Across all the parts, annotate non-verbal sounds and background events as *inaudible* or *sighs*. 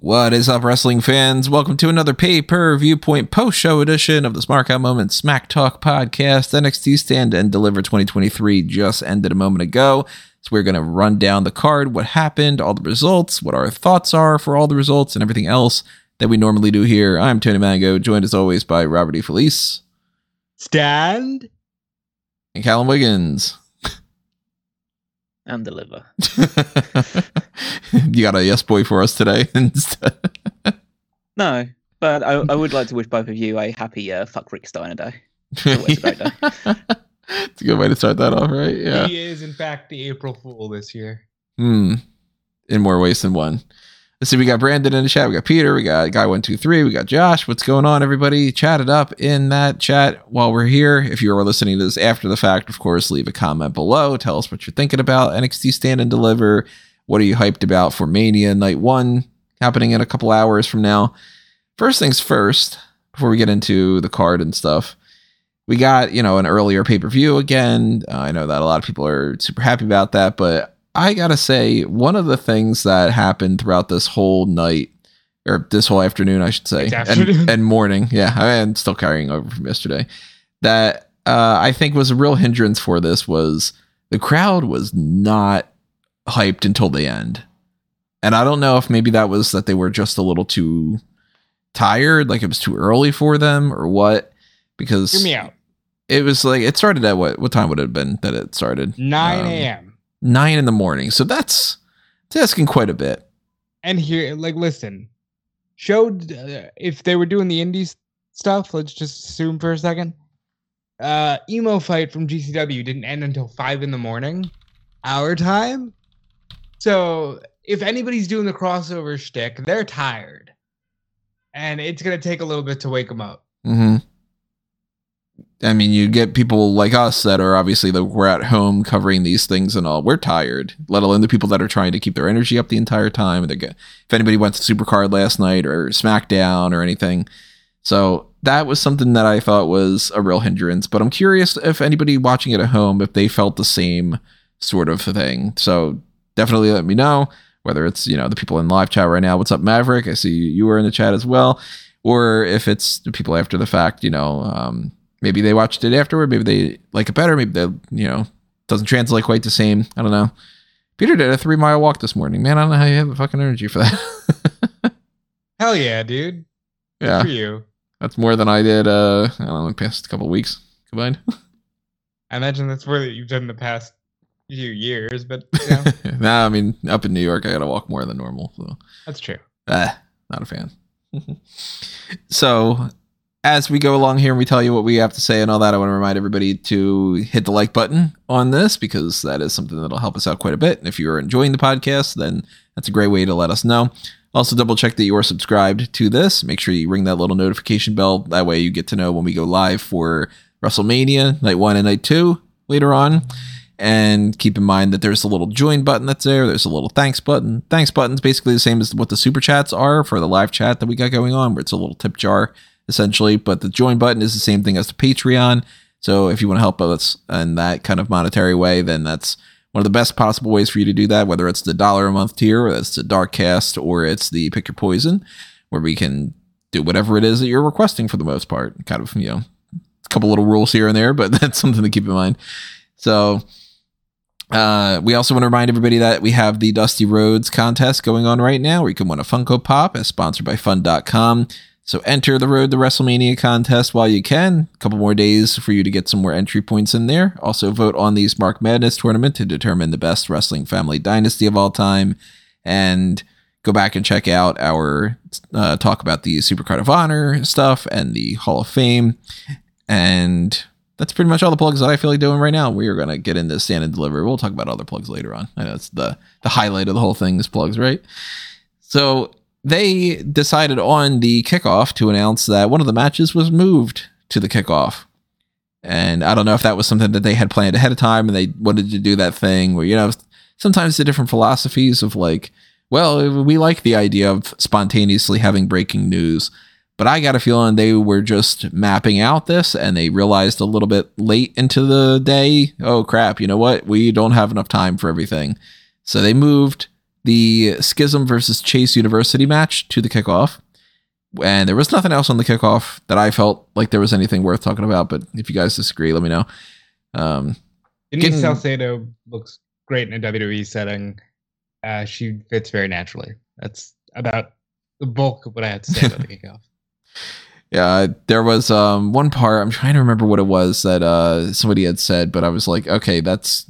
What is up, wrestling fans? Welcome to another pay per viewpoint post show edition of the Smark Out Moment Smack Talk podcast. NXT Stand and Deliver 2023 just ended a moment ago. So we're going to run down the card, what happened, all the results, what our thoughts are for all the results, and everything else that we normally do here. I'm Tony Mango, joined as always by Robert E. Felice. Stand. And Callum Wiggins. And deliver. *laughs* you got a yes boy for us today *laughs* no, but I, I, would like to wish both of you a happy uh, fuck Rick Steiner day. *laughs* It's a day. it's a good way to start that off, right? Yeah. He is, in fact, the April Fool this year. Hmm. In more ways than one. Let's see, we got Brandon in the chat. We got Peter. We got Guy One Two Three. We got Josh. What's going on, everybody? Chat it up in that chat while we're here. If you are listening to this after the fact, of course, leave a comment below. Tell us what you're thinking about NXT Stand and Deliver. What are you hyped about for Mania Night One happening in a couple hours from now? First things first, before we get into the card and stuff, we got you know an earlier pay per view again. Uh, I know that a lot of people are super happy about that, but I gotta say, one of the things that happened throughout this whole night, or this whole afternoon, I should say, and, and, morning, *laughs* yeah, I'm still carrying over from yesterday, that uh, I think was a real hindrance for this was the crowd was not hyped until the end. And I don't know if maybe that was that they were just a little too tired, like it was too early for them or what, because. Hear me out. It was like, it started at what? What time would it have been that it started? 9 a.m. Um, nine in the morning. So that's, that's asking quite a bit. And here, like, listen, showed uh, if they were doing the indies stuff, let's just assume for a second. Uh, emo fight from GCW didn't end until five in the morning, our time. So if anybody's doing the crossover shtick, they're tired, and it's gonna take a little bit to wake them up. Mm-hmm. I mean, you get people like us that are obviously that we're at home covering these things and all. We're tired, let alone the people that are trying to keep their energy up the entire time. Get if anybody went to Supercard last night or SmackDown or anything. So that was something that I thought was a real hindrance. But I'm curious if anybody watching it at home if they felt the same sort of thing. So definitely let me know whether it's you know the people in live chat right now. What's up, Maverick? I see you were in the chat as well, or if it's the people after the fact. You know. Um, maybe they watched it afterward. Maybe they like it better. Maybe they, you know, doesn't translate quite the same. I don't know. Peter did a three mile walk this morning. Man, I don't know how you have the fucking energy for that. *laughs* Hell yeah, dude. Good yeah. for you. That's more than I did, uh, I don't know, the past couple weeks combined. *laughs* I imagine that's more that you've done the past few years, but you know. *laughs* nah, I mean, up in New York, I gotta walk more than normal. So that's true. Ah, not a fan. so as we go along here and we tell you what we have to say and all that, I want to remind everybody to hit the like button on this because that is something that'll help us out quite a bit. And if you're enjoying the podcast, then that's a great way to let us know. Also, double check that you are subscribed to this. Make sure you ring that little notification bell. That way, you get to know when we go live for WrestleMania night one and night two later on. And keep in mind that there's a little join button that's there. There's a little thanks button. Thanks button is basically the same as what the super chats are for the live chat that we got going on, where it's a little tip jar essentially. But the join button is the same thing as the Patreon. So if you want to help us in that kind of monetary way, then that's one of the best possible ways for you to do that, whether it's the dollar a month tier, or it's the Darkcast, or it's the Pick Your Poison, where we can do whatever it is that you're requesting for the most part. Kind of, you know, a couple little rules here and there, but *laughs* that's something to keep in mind. So uh, we also want to remind everybody that we have the Dusty Roads contest going on right now, where you can win a Funko Pop as sponsored by Fun.com. So enter the Road to WrestleMania contest while you can. A couple more days for you to get some more entry points in there. Also vote on the Mark Madness tournament to determine the best wrestling family dynasty of all time. And go back and check out our uh, talk about the Supercard of Honor stuff and the Hall of Fame. And that's pretty much all the plugs that I feel like doing right now. We are going to get into stand and deliver. We'll talk about other plugs later on. I know it's the the highlight of the whole thing is plugs, right? So they decided on the kickoff to announce that one of the matches was moved to the kickoff. And I don't know if that was something that they had planned ahead of time and they wanted to do that thing where, you know, sometimes the different philosophies of like, well, we like the idea of spontaneously having breaking news, but I got a feeling they were just mapping out this and they realized a little bit late into the day, oh crap, you know what? We don't have enough time for everything. So they moved the Schism versus Chase University match to the kickoff. And there was nothing else on the kickoff that I felt like there was anything worth talking about. But if you guys disagree, let me know. Um, Denise Getting- Salcedo looks great in a WWE setting. Uh, she fits very naturally. That's about the bulk of what I had to say about the *laughs* kickoff. Yeah, there was um one part I'm trying to remember what it was that uh somebody had said, but I was like, okay, that's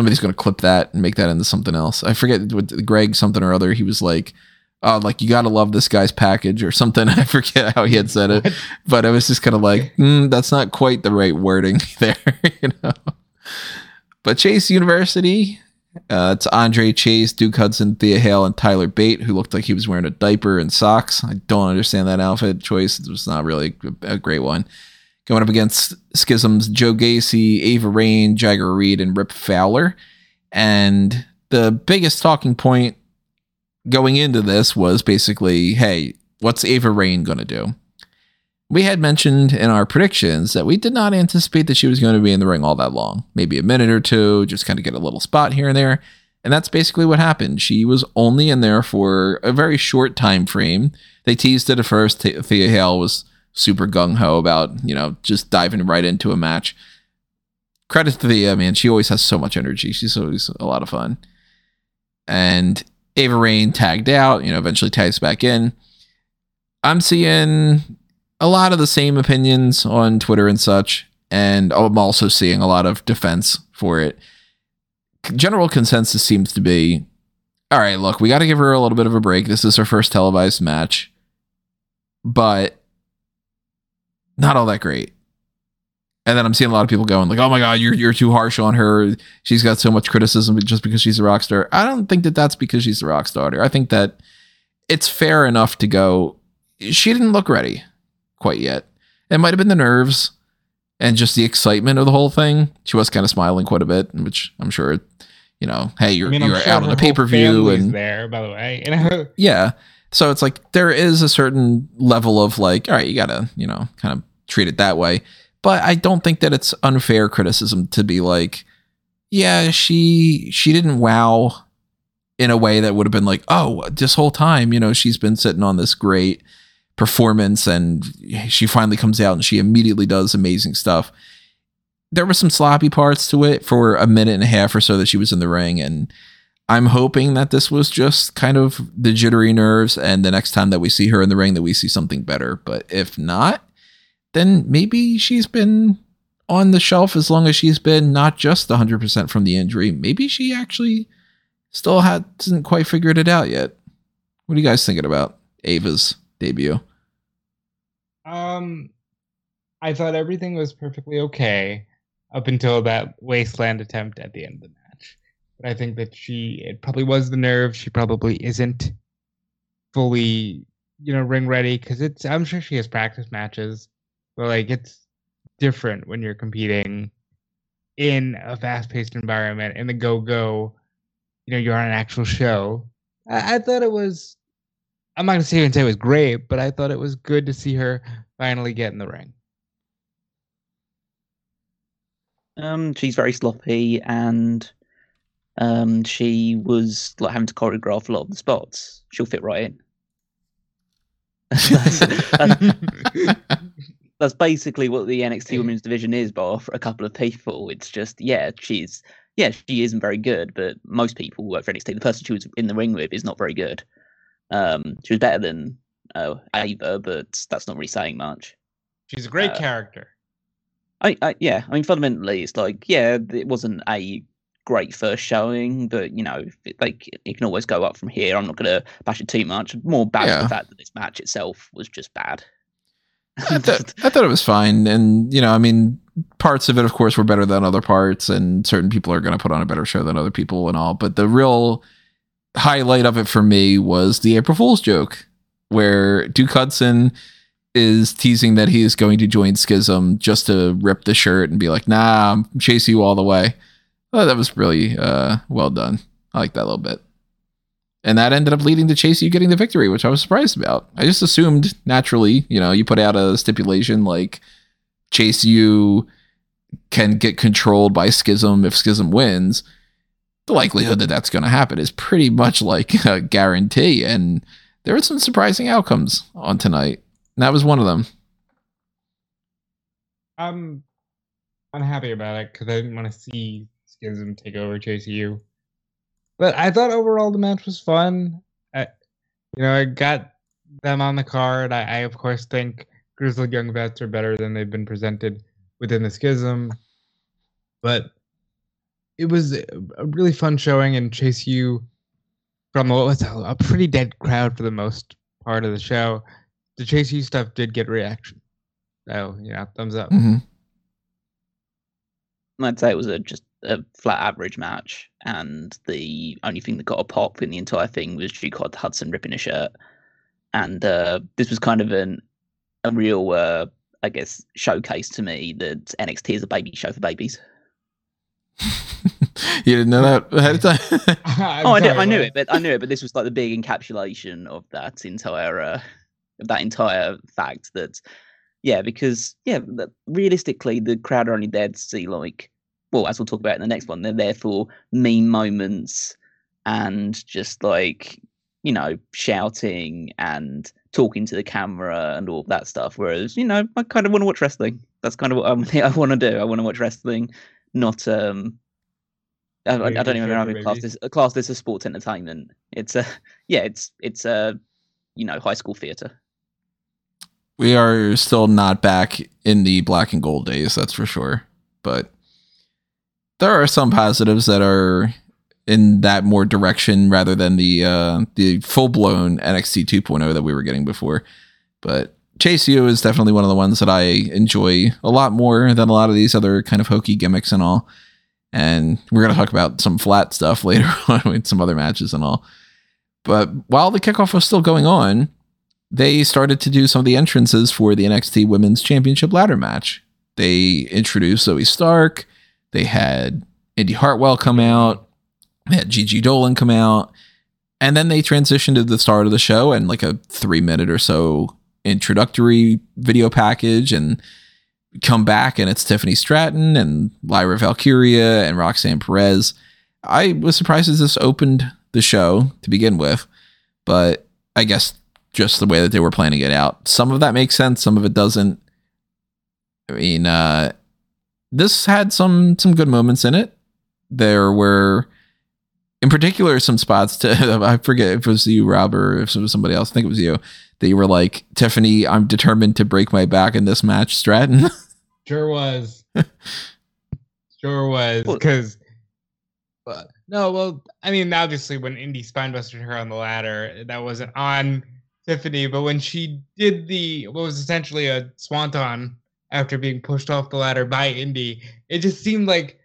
somebody's gonna clip that and make that into something else. I forget what Greg something or other. He was like, oh, like you gotta love this guy's package or something. *laughs* I forget how he had said it, but I was just kind of like, mm, that's not quite the right wording *laughs* there, *laughs* you know. But Chase University, uh, it's Andre Chase, Duke Hudson, Thea Hale, and Tyler Bate, who looked like he was wearing a diaper and socks. I don't understand that outfit choice. It was not really a great one. Going up against Schisms, Joe Gacy, Ava Raine, Jagger Reid, and Rip Fowler. And the biggest talking point going into this was basically, hey, what's Ava Raine going to do? We had mentioned in our predictions that we did not anticipate that she was going to be in the ring all that long. Maybe a minute or two, just kind of get a little spot here and there. And that's basically what happened. She was only in there for a very short time frame. They teased it at first. Thea Hale was super gung ho about, you know, just diving right into a match. Credit to Thea, man. She always has so much energy. She's always a lot of fun. And Ava Raine tagged out, you know, eventually tags back in. I'm seeing a lot of the same opinions on Twitter and such, and I'm also seeing a lot of defense for it. General consensus seems to be all right, look, we got to give her a little bit of a break. This is her first televised match, but not all that great. And then I'm seeing a lot of people going like, "Oh my god, you're you're too harsh on her. She's got so much criticism just because she's a rock star." I don't think that that's because she's a rock star. I think that it's fair enough to go. She didn't look ready quite yet. It might have been the nerves and just the excitement of the whole thing. She was kind of smiling quite a bit, which I'm sure, you know, hey, you're I mean, you're sure out on a pay per view and there, by the way. You know, yeah. So it's like there is a certain level of like, all right, you gotta, you know, kind of treat it that way. But I don't think that it's unfair criticism to be like, yeah, she she didn't wow in a way that would have been like, oh, this whole time, you know, she's been sitting on this great performance and she finally comes out and she immediately does amazing stuff. There were some sloppy parts to it for a minute and a half or so that she was in the ring and I'm hoping that this was just kind of the jittery nerves and the next time that we see her in the ring that we see something better. But if not, then maybe she's been on the shelf as long as she's been not just 100% from the injury. Maybe she actually still hasn't quite figured it out yet. What are you guys thinking about Ava's debut? um, I thought everything was perfectly okay up until that wasteland attempt at the end of the match. But I think that she, it probably was the nerve. She probably isn't fully, you know, ring ready because it's. I'm sure she has practice matches, like it's different when you're competing in a fast-paced environment in the go-go. You know, you're on an actual show. I, I thought it was. I'm not gonna say even say it was great, but I thought it was good to see her finally get in the ring. Um, she's very sloppy, and um, she was like having to choreograph a lot of the spots. She'll fit right in. *laughs* that's, that's, *laughs* *laughs* that's basically what the NXT Women's Division is, but for a couple of people. It's just yeah, she's yeah, she isn't very good, but most people who work for NXT, the person she was in the ring with is not very good. Um, she was better than uh, Ava, but that's not really saying much. She's a great Uh, character. I, I yeah, I mean fundamentally it's like yeah, it wasn't a great first showing, but you know, like it can always go up from here. I'm not gonna bash it too much. More bad Yeah. the fact that this match itself was just bad. I, *laughs* thought, I thought it was fine. And, you know, I mean, parts of it, of course, were better than other parts, and certain people are going to put on a better show than other people and all. But the real highlight of it for me was the April Fool's joke, where Duke Hudson is teasing that he is going to join Schism just to rip the shirt and be like, nah, I'm chasing you all the way. Oh, that was really uh, well done. I like that a little bit. And that ended up leading to Chase U getting the victory, which I was surprised about. I just assumed naturally, you know, you put out a stipulation like Chase U can get controlled by Schism if Schism wins. the likelihood that that's going to happen is pretty much like a guarantee. And there were some surprising outcomes on tonight. And that was one of them. I'm unhappy about it because I didn't want to see Schism take over JCU. But I thought overall the match was fun. I, you know, I got them on the card. I, I of course think Grizzled Young Vets are better than they've been presented within the Schism. But it was a really fun showing, and Chase U from what was a, a pretty dead crowd for the most part of the show. The Chase U stuff did get reaction. So, yeah, thumbs up. Mm-hmm. I'd say it was a just a flat average match, and the only thing that got a pop in the entire thing was Duke Hudson ripping a shirt, and uh, this was kind of an a real, uh, I guess, showcase to me that NXT is a baby show for babies. *laughs* you didn't know that ahead of time. *laughs* *laughs* oh, I, did, I knew it, but I knew it. But this was like the big encapsulation of that entire, uh, of that entire fact that, yeah, because yeah, realistically, the crowd are only there to see like, well, as we'll talk about in the next one, they're there for meme moments and just like you know shouting and talking to the camera and all that stuff. Whereas you know, I kind of want to watch wrestling. That's kind of what I'm, I *laughs* want to do. I want to watch wrestling, not um I, I, don't even know how to class this. A class this as sports entertainment. It's a *laughs* yeah. It's it's a you know high school theater. We are still not back in the black and gold days, that's for sure. But there are some positives that are in that more direction rather than the uh, the full blown NXT 2.0 that we were getting before. But Chase U is definitely one of the ones that I enjoy a lot more than a lot of these other kind of hokey gimmicks and all and we're going to talk about some flat stuff *laughs* later on with some other matches and all. But while the kickoff was still going on, they started to do some of the entrances for the NXT Women's Championship ladder match. They introduced Zoey Stark. They had Indi Hartwell come out. They had Gigi Dolan come out. And then they transitioned to the start of the show and like a three minute or so introductory video package. And come back and it's Tiffany Stratton and Lyra Valkyria and Roxanne Perez. I was surprised as this opened the show to begin with, but I guess just the way that they were planning it out. Some of that makes sense, some of it doesn't. I mean, uh, this had some some good moments in it. There were, in particular, some spots to *laughs* I forget if it was you, Rob, or if it was somebody else. I think it was you that you were like, Tiffany, I'm determined to break my back in this match, Stratton. *laughs* sure was. sure was. Because, but no, well, I mean, obviously, when Indi spinebusted her on the ladder, that wasn't on Tiffany, but when she did the, what was essentially a swanton after being pushed off the ladder by Indi. it just seemed like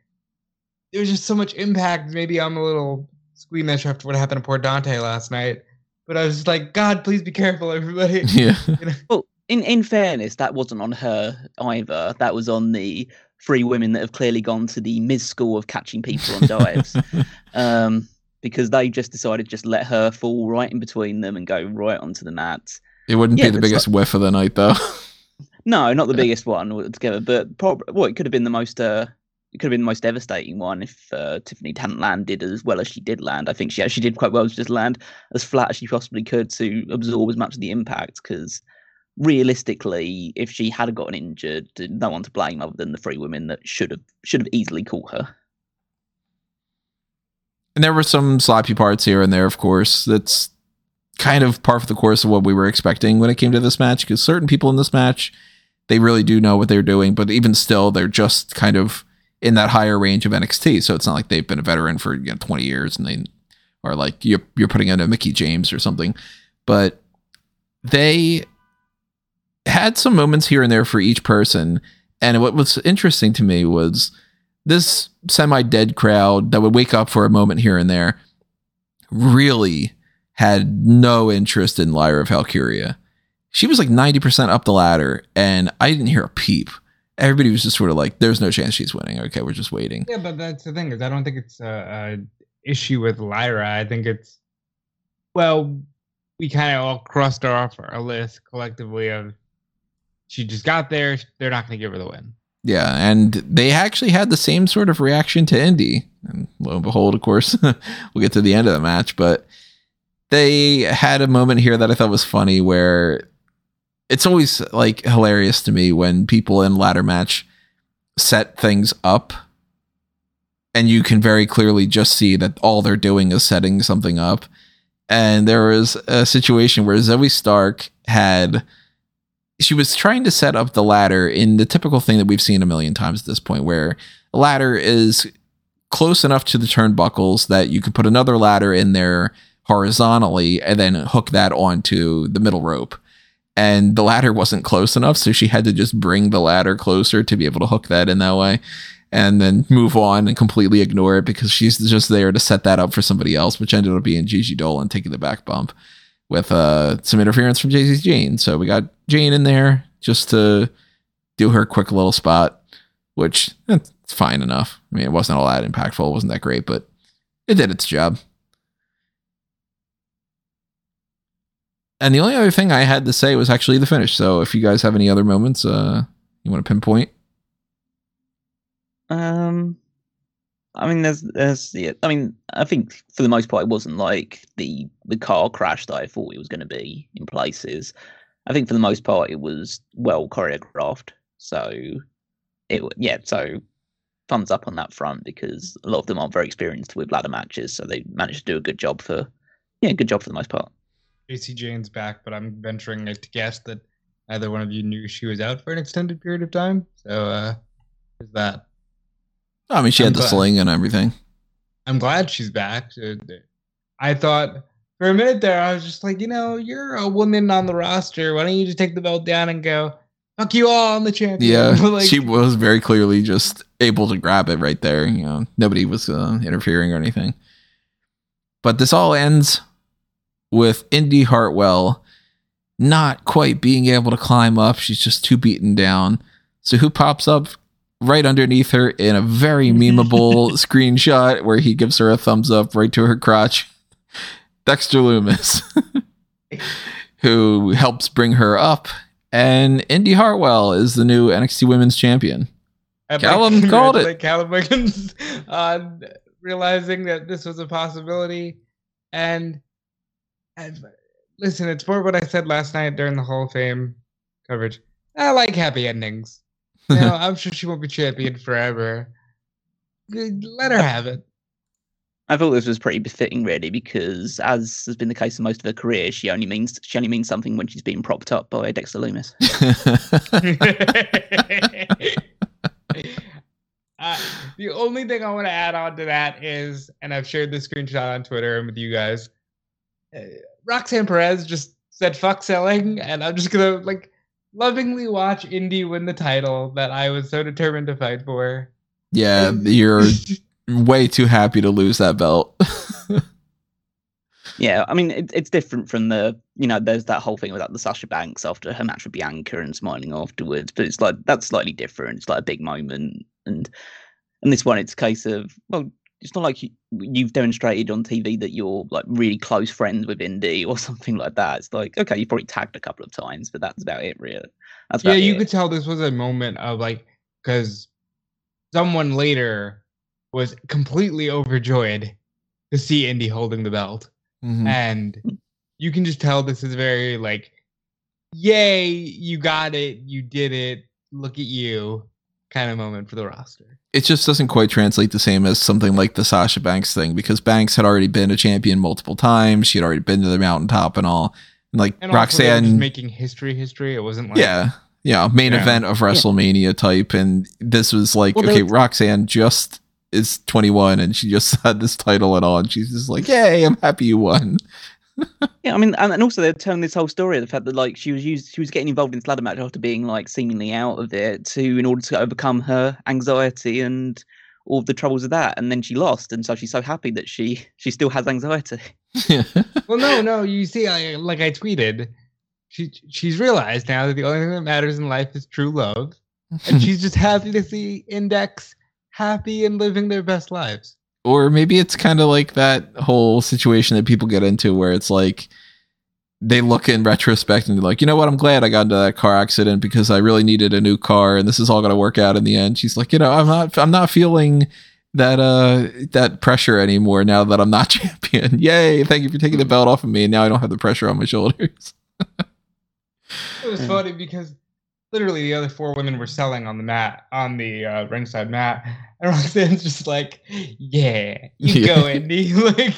there was just so much impact. Maybe I'm a little squeamish after what happened to poor Dante last night but I was just like, God, please be careful, everybody. *laughs* Yeah. *laughs* You know? Well, in in fairness, that wasn't on her either. That was on the three women that have clearly gone to the Miz school of catching people on dives. *laughs* um, because they just decided to just let her fall right in between them and go right onto the mat. It wouldn't yeah, be the biggest like, whiff of the night, though. No, not the biggest one altogether, but probably well, it could have been the most uh, it could have been the most devastating one if uh, Tiffany hadn't landed as well as she did land. I think she actually did quite well to just land as flat as she possibly could to absorb as much of the impact. Because realistically, if she had gotten injured, no one to blame other than the three women that should have should have easily caught her. And there were some sloppy parts here and there, of course. That's kind of par for the course of what we were expecting when it came to this match. Because certain people in this match, they really do know what they're doing, but even still, they're just kind of in that higher range of NXT. So it's not like they've been a veteran for you know, 20 years and they are like you're you're putting in a Mickie James or something. But they had some moments here and there for each person. And what was interesting to me was this semi dead crowd that would wake up for a moment here and there really had no interest in Lyra of Valkyria. She was like 90% up the ladder, and I didn't hear a peep everybody was just sort of like, "There's no chance she's winning." Okay, we're just waiting. Yeah, but that's the thing is, I don't think it's a, a issue with Lyra. I think it's well, we kind of all crossed her off our list collectively of she just got there. They're not going to give her the win. Yeah, and they actually had the same sort of reaction to Indi. And lo and behold, of course, *laughs* we'll get to the end of the match. But they had a moment here that I thought was funny where it's always like hilarious to me when people in ladder match set things up and you can very clearly just see that all they're doing is setting something up. And there was a situation where Zoey Stark had she was trying to set up the ladder in the typical thing that we've seen a million times at this point, where the ladder is close enough to the turnbuckles that you can put another ladder in there horizontally and then hook that onto the middle rope. And the ladder wasn't close enough, so she had to just bring the ladder closer to be able to hook that in that way and then move on and completely ignore it because she's just there to set that up for somebody else, which ended up being Gigi Dolan taking the back bump with uh, some interference from Jacy Jayne. So we got Jayne in there just to do her quick little spot, which eh, it's fine enough. I mean, it wasn't all that impactful, it wasn't that great, but it did its job. And the only other thing I had to say was actually the finish. So if you guys have any other moments, uh, you want to pinpoint? Um, I mean, there's, there's, yeah. I mean, I think for the most part, it wasn't like the the car crash that I thought it was going to be in places. I think for the most part, it was well choreographed. So, it yeah. So, thumbs up on that front because a lot of them aren't very experienced with ladder matches, so they managed to do a good job for, yeah, good job for the most part. Jacy Jayne's back, but I'm venturing to guess that neither one of you knew she was out for an extended period of time. So, uh, there's that. I mean, she I'm had the glad. sling and everything. I'm glad she's back. I thought for a minute there, I was just like, you know, you're a woman on the roster. Why don't you just take the belt down and go, fuck you all, I'm the champion. Yeah, *laughs* like, she was very clearly just able to grab it right there. You know, nobody was uh, interfering or anything. But this all ends with Indi Hartwell not quite being able to climb up. She's just too beaten down. So who pops up right underneath her in a very *laughs* memeable screenshot where he gives her a thumbs up right to her crotch? Dexter Loomis, *laughs* who helps bring her up and Indi Hartwell is the new NXT Women's Champion. I'd Callum called it. Callum Wiggins *laughs* on realizing that this was a possibility. And I've, listen, it's more what I said last night during the Hall of Fame coverage. I like happy endings. *laughs* You know, I'm sure she won't be champion forever. Let her have it. I thought this was pretty befitting, really, because as has been the case in most of her career, she only means she only means something when she's being propped up by Dexter Loomis. *laughs* *laughs* uh, the only thing I want to add on to that is, and I've shared this screenshot on Twitter and with you guys. Uh, Roxanne Perez just said "fuck selling," and I'm just gonna like lovingly watch Indi win the title that I was so determined to fight for. yeah, *laughs* you're way too happy to lose that belt. *laughs* Yeah, I mean it, it's different from the you know there's that whole thing with like, the Sasha Banks after her match with Bianca and smiling afterwards, but it's like that's slightly different. It's like a big moment, and and this one it's a case of well, it's not like you, you've demonstrated on TV that you're like really close friends with Indi *laughs* or something like that. It's like okay, you've probably tagged a couple of times, but that's about it, really. That's yeah, you it. could tell this was a moment of like because someone later was completely overjoyed to see Indi holding the belt. Mhm. and you can just tell this is very like yay you got it you did it look at you kind of moment for the roster It just doesn't quite translate the same as something like the Sasha Banks thing because Banks had already been a champion multiple times. She had already been to the mountaintop and all. And like and also just Roxanne, making history history it wasn't like yeah, yeah, main Yeah. event of WrestleMania type. And this was like, Well, okay, they- Roxanne just is 21 and she just *laughs* had this title and all. And she's just like, yay, I'm happy you won. Yeah, I mean, and, and also they're telling this whole story of the fact that like she was used, she was getting involved in this ladder match after being like seemingly out of it to in order to overcome her anxiety and all the troubles of that, and then she lost, and so she's so happy that she she still has anxiety. *laughs* well no no you see I, like i tweeted she she's realized now that the only thing that matters in life is true love and *laughs* she's just happy to see index happy and living their best lives or maybe it's kind of like that whole situation that people get into where it's like they look in retrospect and they're like, you know what, I'm glad I got into that car accident because I really needed a new car and this is all going to work out in the end. She's like, you know, I'm not, I'm not feeling that uh that pressure anymore now that I'm not *laughs* champion. Yay! Thank you for taking the belt off of me, and now I don't have the pressure on my shoulders. *laughs* It was funny because literally the other four women were selling on the mat on the uh, ringside mat, *laughs* and Roxanne's just like, "Yeah, you Yeah. go, Indi." *laughs* like,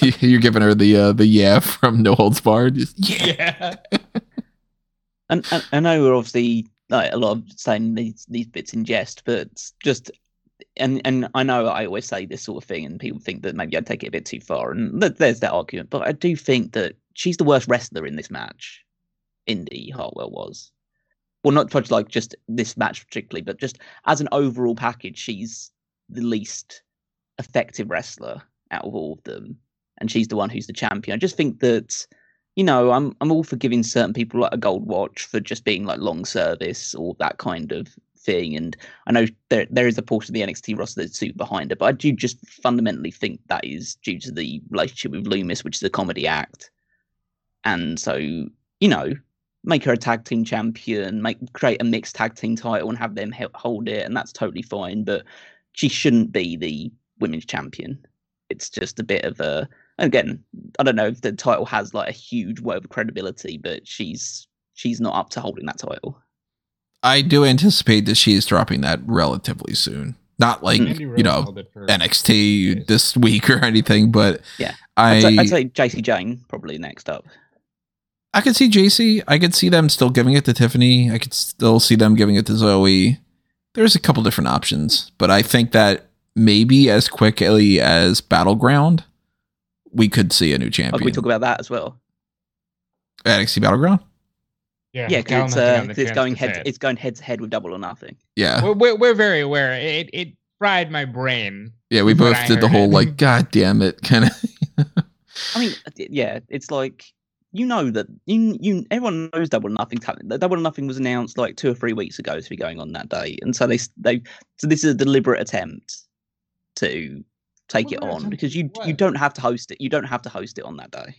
*laughs* You're giving her the uh, the yeah from No Holds Barred. Just, yeah. yeah, And, and I know we're obviously like a lot of saying these these bits in jest, but just and and I know I always say this sort of thing, and people think that maybe I take it a bit too far, and th- there's that argument. But I do think that she's the worst wrestler in this match. Indi Hartwell was, well, not just like just this match particularly, but just as an overall package, she's the least effective wrestler out of all of them, and she's the one who's the champion. I just think that you know, I'm I'm all for giving certain people like a gold watch for just being like long service or that kind of thing. And I know there there is a portion of the NXT roster that's super behind it, but I do just fundamentally think that is due to the relationship with Loomis, which is a comedy act. And so, you know, make her a tag team champion, make create a mixed tag team title and have them he- hold it, and that's totally fine. But she shouldn't be the women's champion. It's just a bit of a again, I don't know if the title has like a huge wave of credibility, but she's she's not up to holding that title. I do anticipate that she is dropping that relatively soon. Not like Mandy Rose you know held it for- NXT this week *laughs* or anything, but Yeah. I I'd, say, I'd say Jacy Jayne probably next up. I could see Jacy. I could see them still giving it to Tiffany. I could still see them giving it to Zoe. There's a couple different options, but I think that maybe as quickly as Battleground, we could see a new Oh, champion. can we talk about that as well? NXT Battleground? yeah, Yeah, because it's, Nothing uh, had it's going head it. it's going head to head with Double or Nothing. Yeah. We're, we're, we're very aware. It it fried my brain. Yeah, we both did the whole it. like, God damn it, kind of. *laughs* I mean, uh, yeah, it's like you know that you you everyone knows Double or Nothing. Double or Nothing was announced like two or three weeks ago to be going on that day, and so they they so this is a deliberate attempt to take it on because you do you what? don't have to host it. You don't have to host it on that day.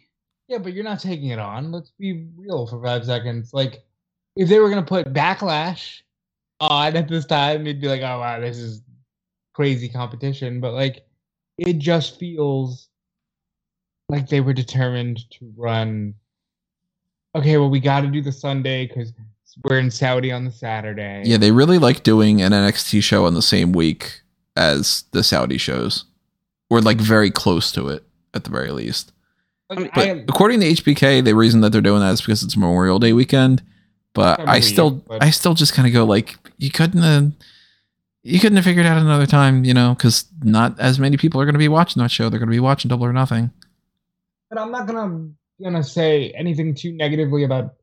Yeah, but you're not taking it on. Let's be real for five seconds. Like, if they were gonna put Backlash on at this time, it'd be like, oh wow, this is crazy competition. But like, it just feels like they were determined to run. Okay, well, we got to do the Sunday because we're in Saudi on the Saturday. Yeah, they really like doing an NXT show on the same week as the Saudi shows, or like very close to it at the very least. Like, But I- according to HBK, the reason that they're doing that is because it's Memorial Day weekend. But I I believe, still, but- I still just kind of go like, you couldn't have, you couldn't have figured out another time, you know, because not as many people are going to be watching that show. They're going to be watching Double or Nothing. but I'm not gonna gonna say anything too negatively about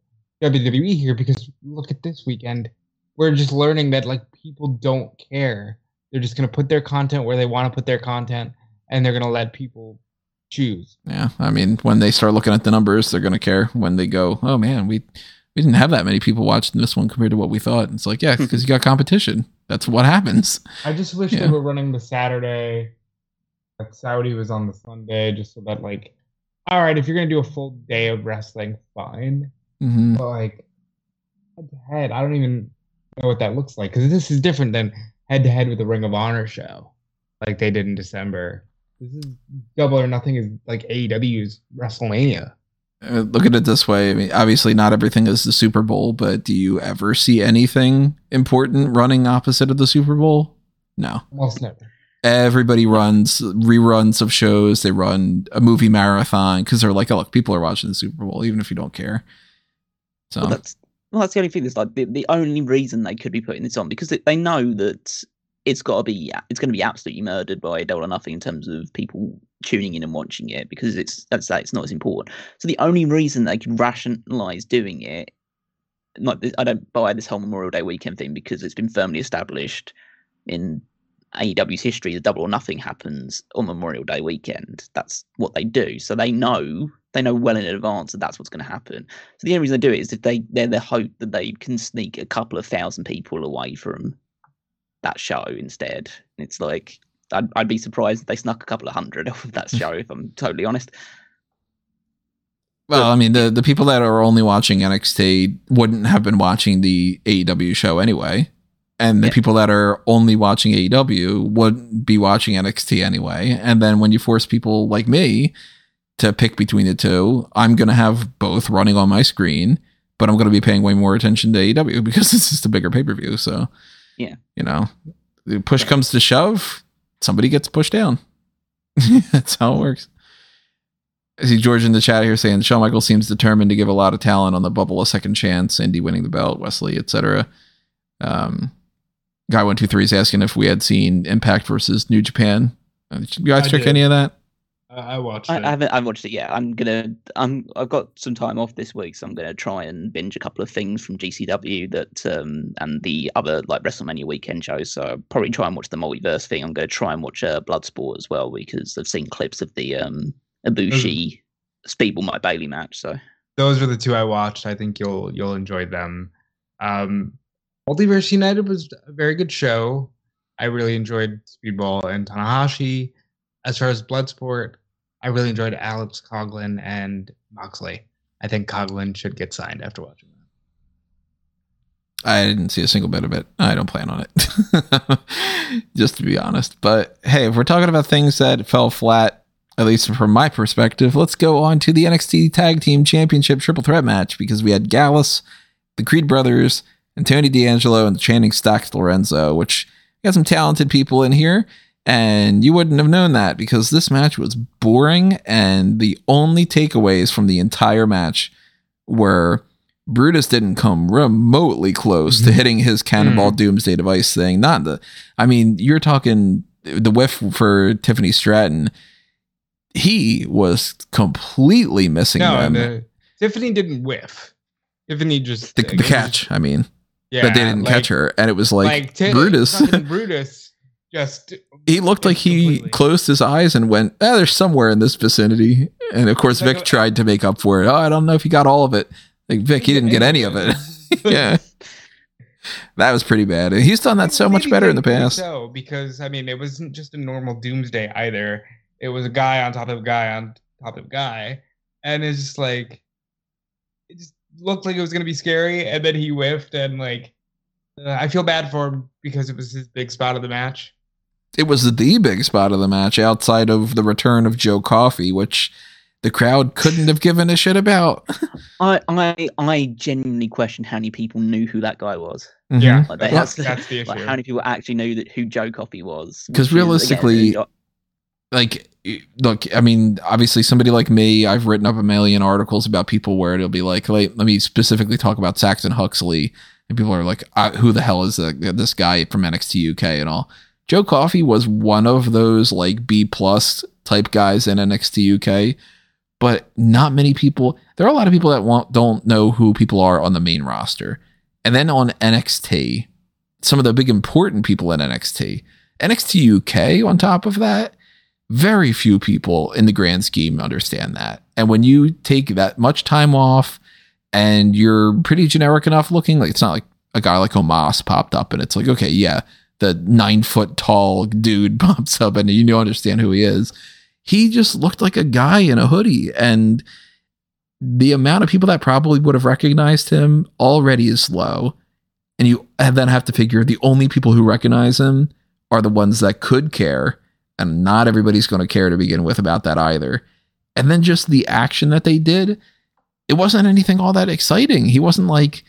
WWE here because look at this weekend. We're just learning that like people don't care. They're just gonna put their content where they want to put their content, and they're gonna let people choose. Yeah, I mean, when they start looking at the numbers, they're going to care. When they go, oh man, we we didn't have that many people watching this one compared to what we thought. It's like, yeah, *laughs* because you got competition. That's what happens. I just wish Yeah. they were running the Saturday. That Saudi was on the Sunday, just so that like, all right, if you're gonna do a full day of wrestling, fine. hmm But like head to head, I don't even know what that looks like because this is different than head to head with the Ring of Honor show, like they did in December. This is Double or Nothing is like AEW's WrestleMania. Uh, look at it this way. I mean, obviously, not everything is the Super Bowl, but do you ever see anything important running opposite of the Super Bowl? No. Almost never. Everybody runs reruns of shows. They run a movie marathon because they're like, oh, look, people are watching the Super Bowl, even if you don't care. So, Well, that's well, that's the only thing. That's like the, the only reason they could be putting this on because they, they know that it's got to be it's going to be absolutely murdered by Double or Nothing in terms of people tuning in and watching it because it's I say it's not as important. So the only reason they can rationalize doing it, not I don't buy this whole Memorial Day weekend thing because it's been firmly established in AEW's history the Double or Nothing happens on Memorial Day weekend. That's what they do. So they know they know well in advance that that's what's going to happen. So the only reason they do it is if they they're the hope that they can sneak a couple of thousand people away from that show instead. And It's like I'd, I'd be surprised if they snuck a couple of hundred *laughs* off of that show. if I'm totally honest. well, I mean, the the people that are only watching NXT wouldn't have been watching the AEW show anyway, and the Yeah. people that are only watching AEW would be watching NXT anyway. And then when you force people like me to pick between the two, I'm going to have both running on my screen, but I'm going to be paying way more attention to AEW *laughs* because it's just a bigger pay per view. So, Yeah. you know, the push comes to shove, somebody gets pushed down. *laughs* That's how it works. I see George in the chat here saying Shawn Michaels seems determined to give a lot of talent on the bubble a second chance, Indy winning the belt, Wesley, etc. Um, Guy one two three is asking if we had seen Impact versus New Japan. Uh, Did you guys I check did. any of that? I, I watched I, it. I haven't. I haven't watched it yet. I'm gonna. I'm. I've got some time off this week, so I'm gonna try and binge a couple of things from GCW that um and the other like WrestleMania weekend shows. So I'll probably try and watch the multiverse thing. I'm gonna try and watch uh, Bloodsport as well because I've seen clips of the um Ibushi Speedball Mike Bailey match. So Those are the two I watched. I think you'll you'll enjoy them. Um, Multiverse United was a very good show. I really enjoyed Speedball and Tanahashi. As far as Bloodsport, I really enjoyed Alex Coughlin and Moxley. I think Coughlin should get signed after watching that. I didn't see a single bit of it. I don't plan on it, *laughs* just to be honest. But hey, if we're talking about things that fell flat, at least from my perspective, let's go on to the NXT Tag Team Championship Triple Threat match because we had Gallus, the Creed brothers, and Tony D'Angelo and Channing Stacks Lorenzo, which got some talented people in here. And you wouldn't have known that because this match was boring. And the only takeaways from the entire match were Brutus didn't come remotely close to Mhm. hitting his Cannonball Doomsday device thing. Not the, I mean, you're talking the whiff for Tiffany Stratton. He was completely missing No, them. the, Tiffany didn't whiff. Tiffany just the, the catch, I mean, Yeah, that they didn't like- catch her. And it was like, Like, Ti- Brutus. Brutus just he looked like he completely. closed his eyes and went, ah, there's somewhere in this vicinity. And of course, Vic tried to make up for it. Oh, I don't know if he got all of it. Like, Vic, he didn't get any of it. *laughs* yeah. *laughs* That was pretty bad. And he's done that so much better in the past. So because I mean, it wasn't just a normal Doomsday either. It was a guy on top of a guy on top of a guy, and it's just like it just looked like it was gonna be scary, and then he whiffed, and like uh, I feel bad for him because it was his big spot of the match. It was the big spot of the match outside of the return of Joe Coffey, which the crowd couldn't have given a shit about. *laughs* I I I genuinely question how many people knew who that guy was. Yeah, Like, that's, have- that's the *laughs* issue. Like how many people actually knew that who Joe Coffey was? 'Cause which is, again, realistically, like look i mean obviously somebody like me i've written up a million articles about people where it'll be like let, let me specifically talk about saxon huxley. And people are like who the hell is the, this guy from nxt uk and all? Joe coffey was one of those like b plus type guys in nxt uk but not many people there are a lot of people that want, don't know who people are on the main roster. And then on nxt some of the big important people in nxt nxt uk on top of that very few people in the grand scheme understand that. And when you take that much time off and you're pretty generic enough looking, like it's not like a guy like Omos popped up and it's like, okay, yeah, the nine foot tall dude *laughs* pops up and you don't understand who he is. He just looked like a guy in a hoodie. And the amount of people that probably would have recognized him already is low. And you then have to figure the only people who recognize him are the ones that could care and not everybody's going to care to begin with about that either. And then just the action that they did, it wasn't anything all that exciting. He wasn't like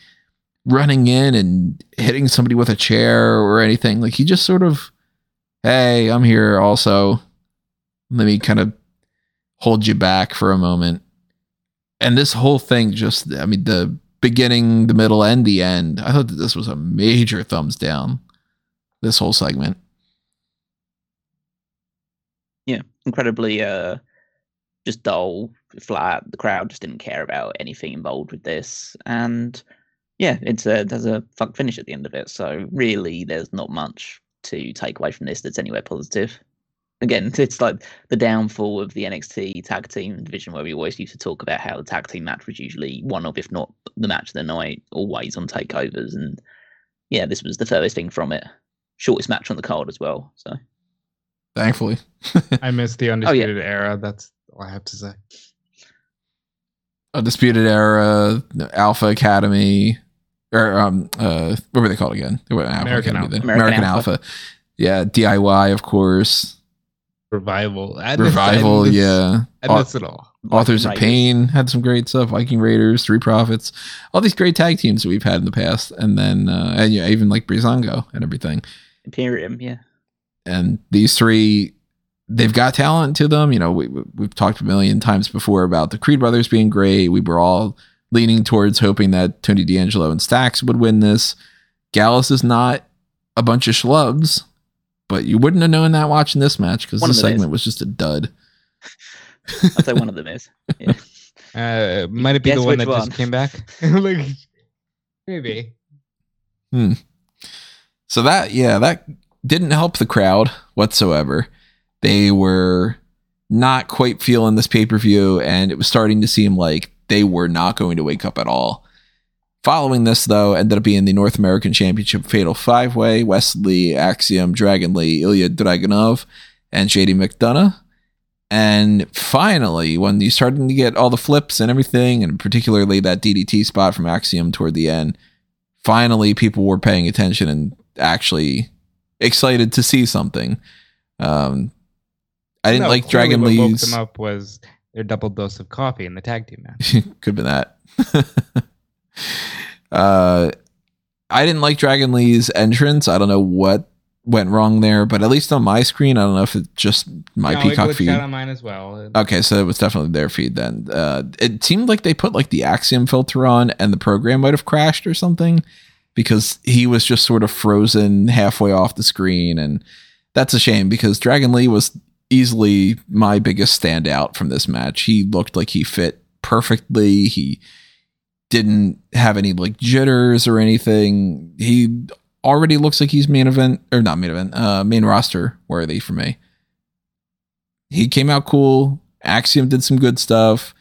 running in and hitting somebody with a chair or anything. Like he just sort of, hey, I'm here also. Let me kind of hold you back for a moment. And this whole thing just, I mean, the beginning, the middle, and the end, I thought that this was a major thumbs down. This whole segment. Incredibly uh just dull, flat. The crowd just didn't care about anything involved with this, and yeah, it's a there's a fuck finish at the end of it. So really, there's not much to take away from this that's anywhere positive. Again, *laughs* it's like the downfall of the NXT tag team division, where we always used to talk about how the tag team match was usually one of, if not the match of the night, always on takeovers, and yeah, this was the furthest thing from it. Shortest match on the card as well. So Thankfully. I missed *laughs* Oh, the undisputed era. That's all I have to say. Undisputed Era, Alpha Academy, or um, uh, what were they called again? They were Alpha American Academy. Alpha. American American Alpha. Yeah, DIY, of course. Revival. I Revival, miss- yeah. I miss it all. Authors of Raiders. Pain had some great stuff. Viking Raiders, Street Profits, all these great tag teams that we've had in the past, and then uh, and yeah, even like Breezango and everything. Imperium, yeah. And these three, they've got talent to them. You know, we, we- we've talked a million times before about the Creed brothers being great. We were all leaning towards hoping that Tony D'Angelo and Stacks would win this. Gallus is not a bunch of schlubs, but you wouldn't have known that watching this match because the this of them is. segment was just a dud. *laughs* I'll say one of them is. Yeah. *laughs* Uh, might it be Guess the one that one? just came back? *laughs* like, maybe. So that yeah, that didn't help the crowd whatsoever. They were not quite feeling this pay-per-view and it was starting to seem like they were not going to wake up at all. Following this though ended up being the North American Championship Fatal 5-way, Wes Lee, Axiom, Dragon Lee, Ilja Dragunov, and JD McDonagh. And finally, when you starting to get all the flips and everything, and particularly that DDT spot from Axiom toward the end, finally people were paying attention and actually excited to see something. Um, I didn't No, like Dragon what woke Lee's. them up was their double dose of coffee in the tag team match. *laughs* Could be that. *laughs* uh, I didn't like Dragon Lee's entrance. I don't know what went wrong there, but at least on my screen, I don't know if it's just my no, Peacock it feed. on mine as well. Okay, so it was definitely their feed then. Uh, it seemed like they put like the Axiom filter on, and the program might have crashed or something because he was just sort of frozen halfway off the screen, and that's a shame because Dragon Lee was easily my biggest standout from this match. He looked like he fit perfectly. He didn't have any like jitters or anything. He already looks like he's main event or not main event, uh, main roster worthy for me he came out cool. Axiom did some good stuff.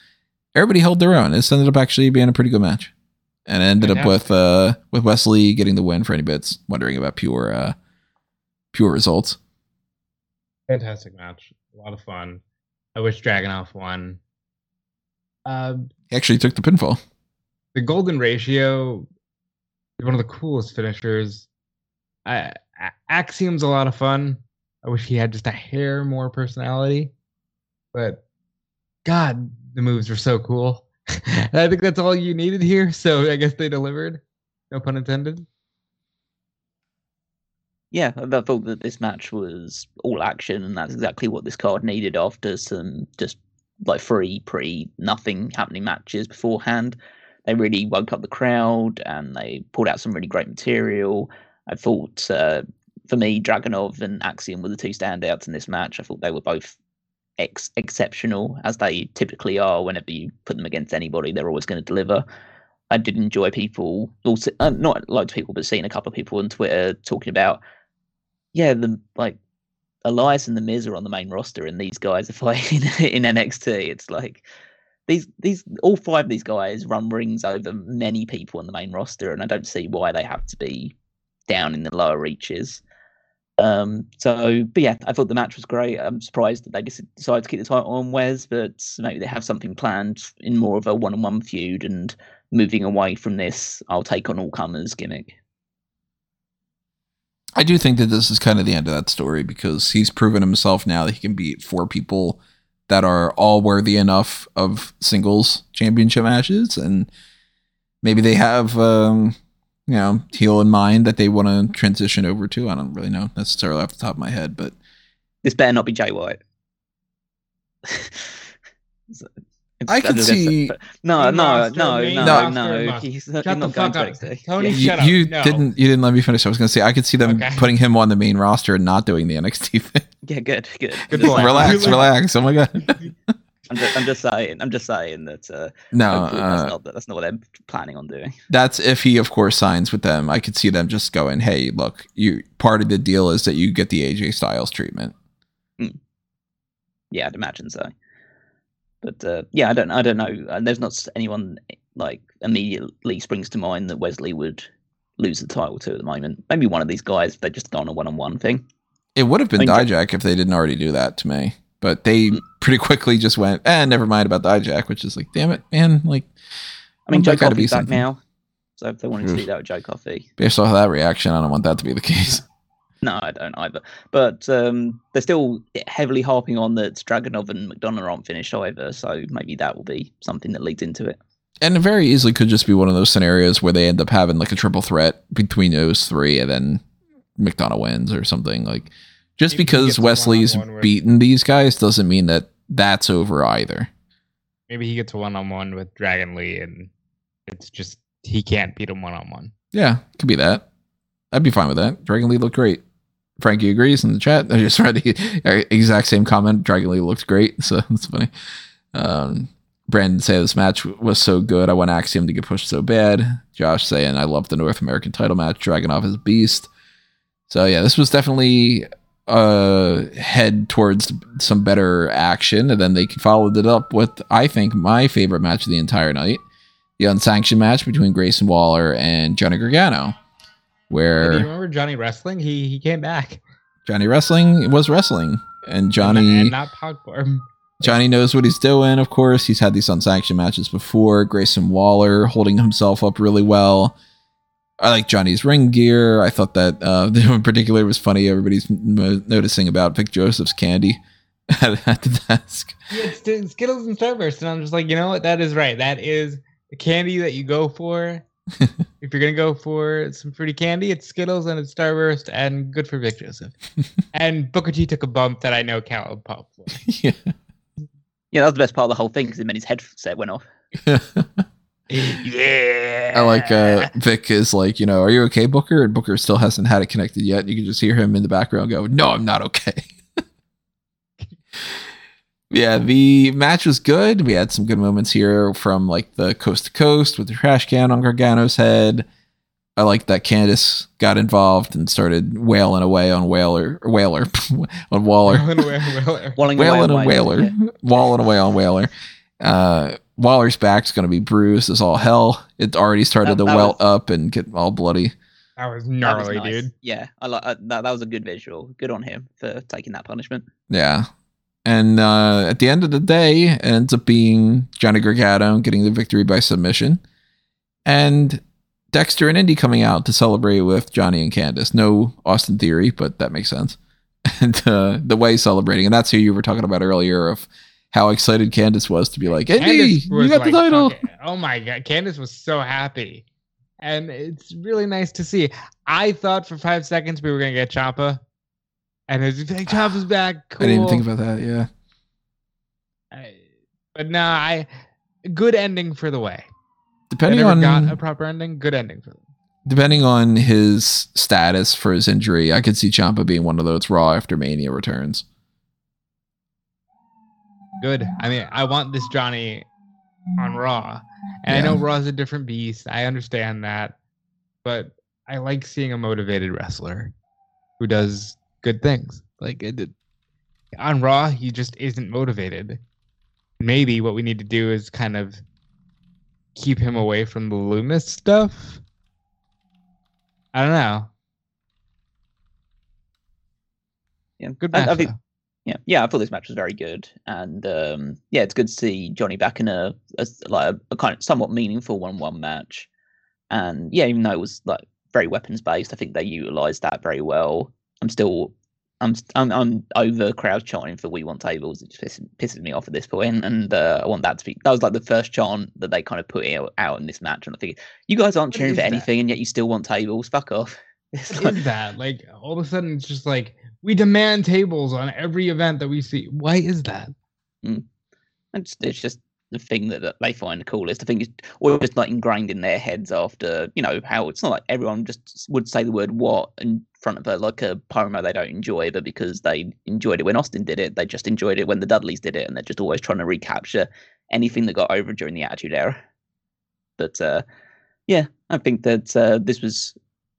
Everybody held their own. This ended up actually being a pretty good match, and it ended up with uh with Wes Lee getting the win. For any bits wondering about pure uh pure results, Fantastic match. A lot of fun. I wish Dragunov won. Uh, he actually took the pinfall. the golden ratio is one of the coolest finishers. A- Axiom's a lot of fun. I wish he had just a hair more personality, but God, the moves were so cool. I think that's all you needed here. So I guess they delivered. No pun intended. yeah, I thought that this match was all action, and that's exactly what this card needed after some just like three pre nothing happening matches beforehand. They really woke up the crowd, and they pulled out some really great material. I thought, uh, for me, Dragunov and Axiom were the two standouts in this match. I thought they were both ex- exceptional, as they typically are. Whenever you put them against anybody, they're always going to deliver. I did enjoy people, also uh, not loads of people, but seeing a couple of people on Twitter talking about yeah, the like Elias and the Miz are on the main roster, and these guys are *laughs* fighting in NXT. It's like these these all five of these guys run rings over many people on the main roster, and I don't see why they have to be down in the lower reaches. Um, so, but yeah, I thought the match was great. I'm surprised that they decided to keep the title on Wes, but maybe they have something planned in more of a one-on-one feud and moving away from this "I'll take on all comers" gimmick. I do think that this is kind of the end of that story because he's proven himself now that he can beat four people that are all worthy enough of singles championship matches, and maybe they have, um, you know, heel in mind that they want to transition over to. I don't really know necessarily off the top of my head, but This better not be Jay White. *laughs* I I'm could just gonna say- see- No, no, no, no, no. He's not, the you're not fuck going to Tony, you, shut up. you No. didn't you didn't let me finish. I was going to say I could see them Okay. putting him on the main roster and not doing the NXT thing. Yeah, good, good. Good point. relax, relax. Oh my god. *laughs* I'm just, I'm just saying. I'm just saying that. Uh, No, hopefully that's uh, not that's not what they're planning on doing. that's if he of course signs with them i could see them just going hey look you part of the deal is that you get the aj styles treatment Yeah, I'd imagine so. But uh, yeah, I don't. I don't know. Uh, there's not anyone like immediately springs to mind that Wes Lee would lose the title to at the moment. Maybe one of these guys. if They just gone a one-on-one thing. it would have been I mean, dijak if they didn't already do that to me but they pretty quickly just went eh never mind about dijak which is like damn it man like I mean, Well, Joe gotta be Coffey's back now, So if they wanted to do that with Joe Coffey, Based off of that reaction, I don't want that to be the case. *laughs* no, I don't either. But um, they're still heavily harping on that Dragunov and McDonagh aren't finished either. So maybe that will be something that leads into it. And it very easily could just be one of those scenarios where they end up having like a triple threat between those three, and then McDonagh wins or something. Like just Maybe because Wes Lee's with- beaten these guys doesn't mean that that's over either. Maybe he gets a one on one with Dragon Lee, and it's just he can't beat him one on one. Yeah, could be that. I'd be fine with that. Dragon Lee looked great. Frankie agrees in the chat. I just read the *laughs* exact same comment. Dragon Lee looked great, *laughs* so that's funny. Um, Brandon say this match was so good. I want Axiom to get pushed so bad. Josh saying I love the North American title match. Dragunov is a beast. So yeah, this was definitely uh head towards some better action, and then they followed it up with I think my favorite match of the entire night, the unsanctioned match between Grayson Waller and Johnny Gargano, Hey, do where you remember Johnny Wrestling? He he came back. Johnny wrestling was wrestling, and Johnny and not Pogform. Johnny knows what he's doing. Of course, he's had these unsanctioned matches before. Grayson Waller holding himself up really well. I like Johnny's ring gear. I thought that uh, *laughs* in particular was funny. Everybody's m- noticing about Vic Joseph's candy *laughs* at, at the desk. He had St- Skittles and Starburst, and I'm just like, you know what? That is right. That is the candy that you go for. *laughs* if you're gonna go for some fruity candy, it's Skittles and it's Starburst, and good for Vic Joseph. and Booker T took a bump that I know Cal would pop for. yeah. Yeah, that was the best part of the whole thing because then his headset went off. Yeah. I like uh, Vic is like, you know, are you okay, Booker? And Booker still hasn't had it connected yet. You can just hear him in the background go, no, I'm not okay. *laughs* yeah, the match was good. We had some good moments here from like the coast to coast with the trash can on Gargano's head. I like that Candice got involved and started wailing away on Whaler, Whaler, *laughs* on Waller. Walling *laughs* away Wailing on on Whaler, Whaler, yeah. away on Whaler. Uh, Waller's back's going to be bruised as all hell. It already started That- to that welt was- up and get all bloody. That was That was gnarly, nice. dude. Yeah, I like uh, that. That was a good visual. Good on him for taking that punishment. Yeah. And uh, at the end of the day, it ends up being Johnny Gargano getting the victory by submission. And Dexter and Indi coming out to celebrate with Johnny and Candice. No Austin Theory, but that makes sense. *laughs* And uh, the way celebrating. And that's who you were talking about earlier of how excited Candice was to be like, Candice you got the title. oh my god, Candice was so happy, and it's really nice to see. I thought for five seconds we were gonna get Ciampa, and it's like Ciampa's *sighs* back. Cool. I didn't even think about that. Yeah. I- but no, I good ending for the way. Depending on got a proper ending. Good ending for them. depending on his status for his injury, I could see Ciampa being one of those Raw after Mania returns. Good. I mean, I want this Johnny on Raw, and I know Yeah. Raw's a different beast. I understand that, but I like seeing a motivated wrestler who does good things. Like it, on Raw, he just isn't motivated. Maybe what we need to do is kind of keep him away from the Lumis stuff. I don't know. Yeah, Good I- match. I think though. Yeah, yeah, I thought this match was very good, and um, yeah, it's good to see Johnny back in a, a like a, a kind of somewhat meaningful one-one match, and yeah, even though it was like very weapons based, I think they utilized that very well. I'm still, I'm, I'm, I'm over crowd chanting for "We Want Tables." It just pisses, pisses me off at this point, and uh, I want that to be. That was like the first chant that they kind of put out, out in this match, and I think you guys aren't cheering for that? anything, and yet you still want tables. Fuck off. *laughs* It's like- that? Like all of a sudden, it's just like we demand tables on every event that we see. Why is that? It's, it's just the thing that, they find the coolest. I think it's or just like ingrained in their heads after you know how it's not like everyone just would say the word "what" in front of a like a promo they don't enjoy, but because they enjoyed it when Austin did it, they just enjoyed it when the Dudleys did it, and they're just always trying to recapture anything that got over during the Attitude Era. But uh, yeah, I think that uh, this was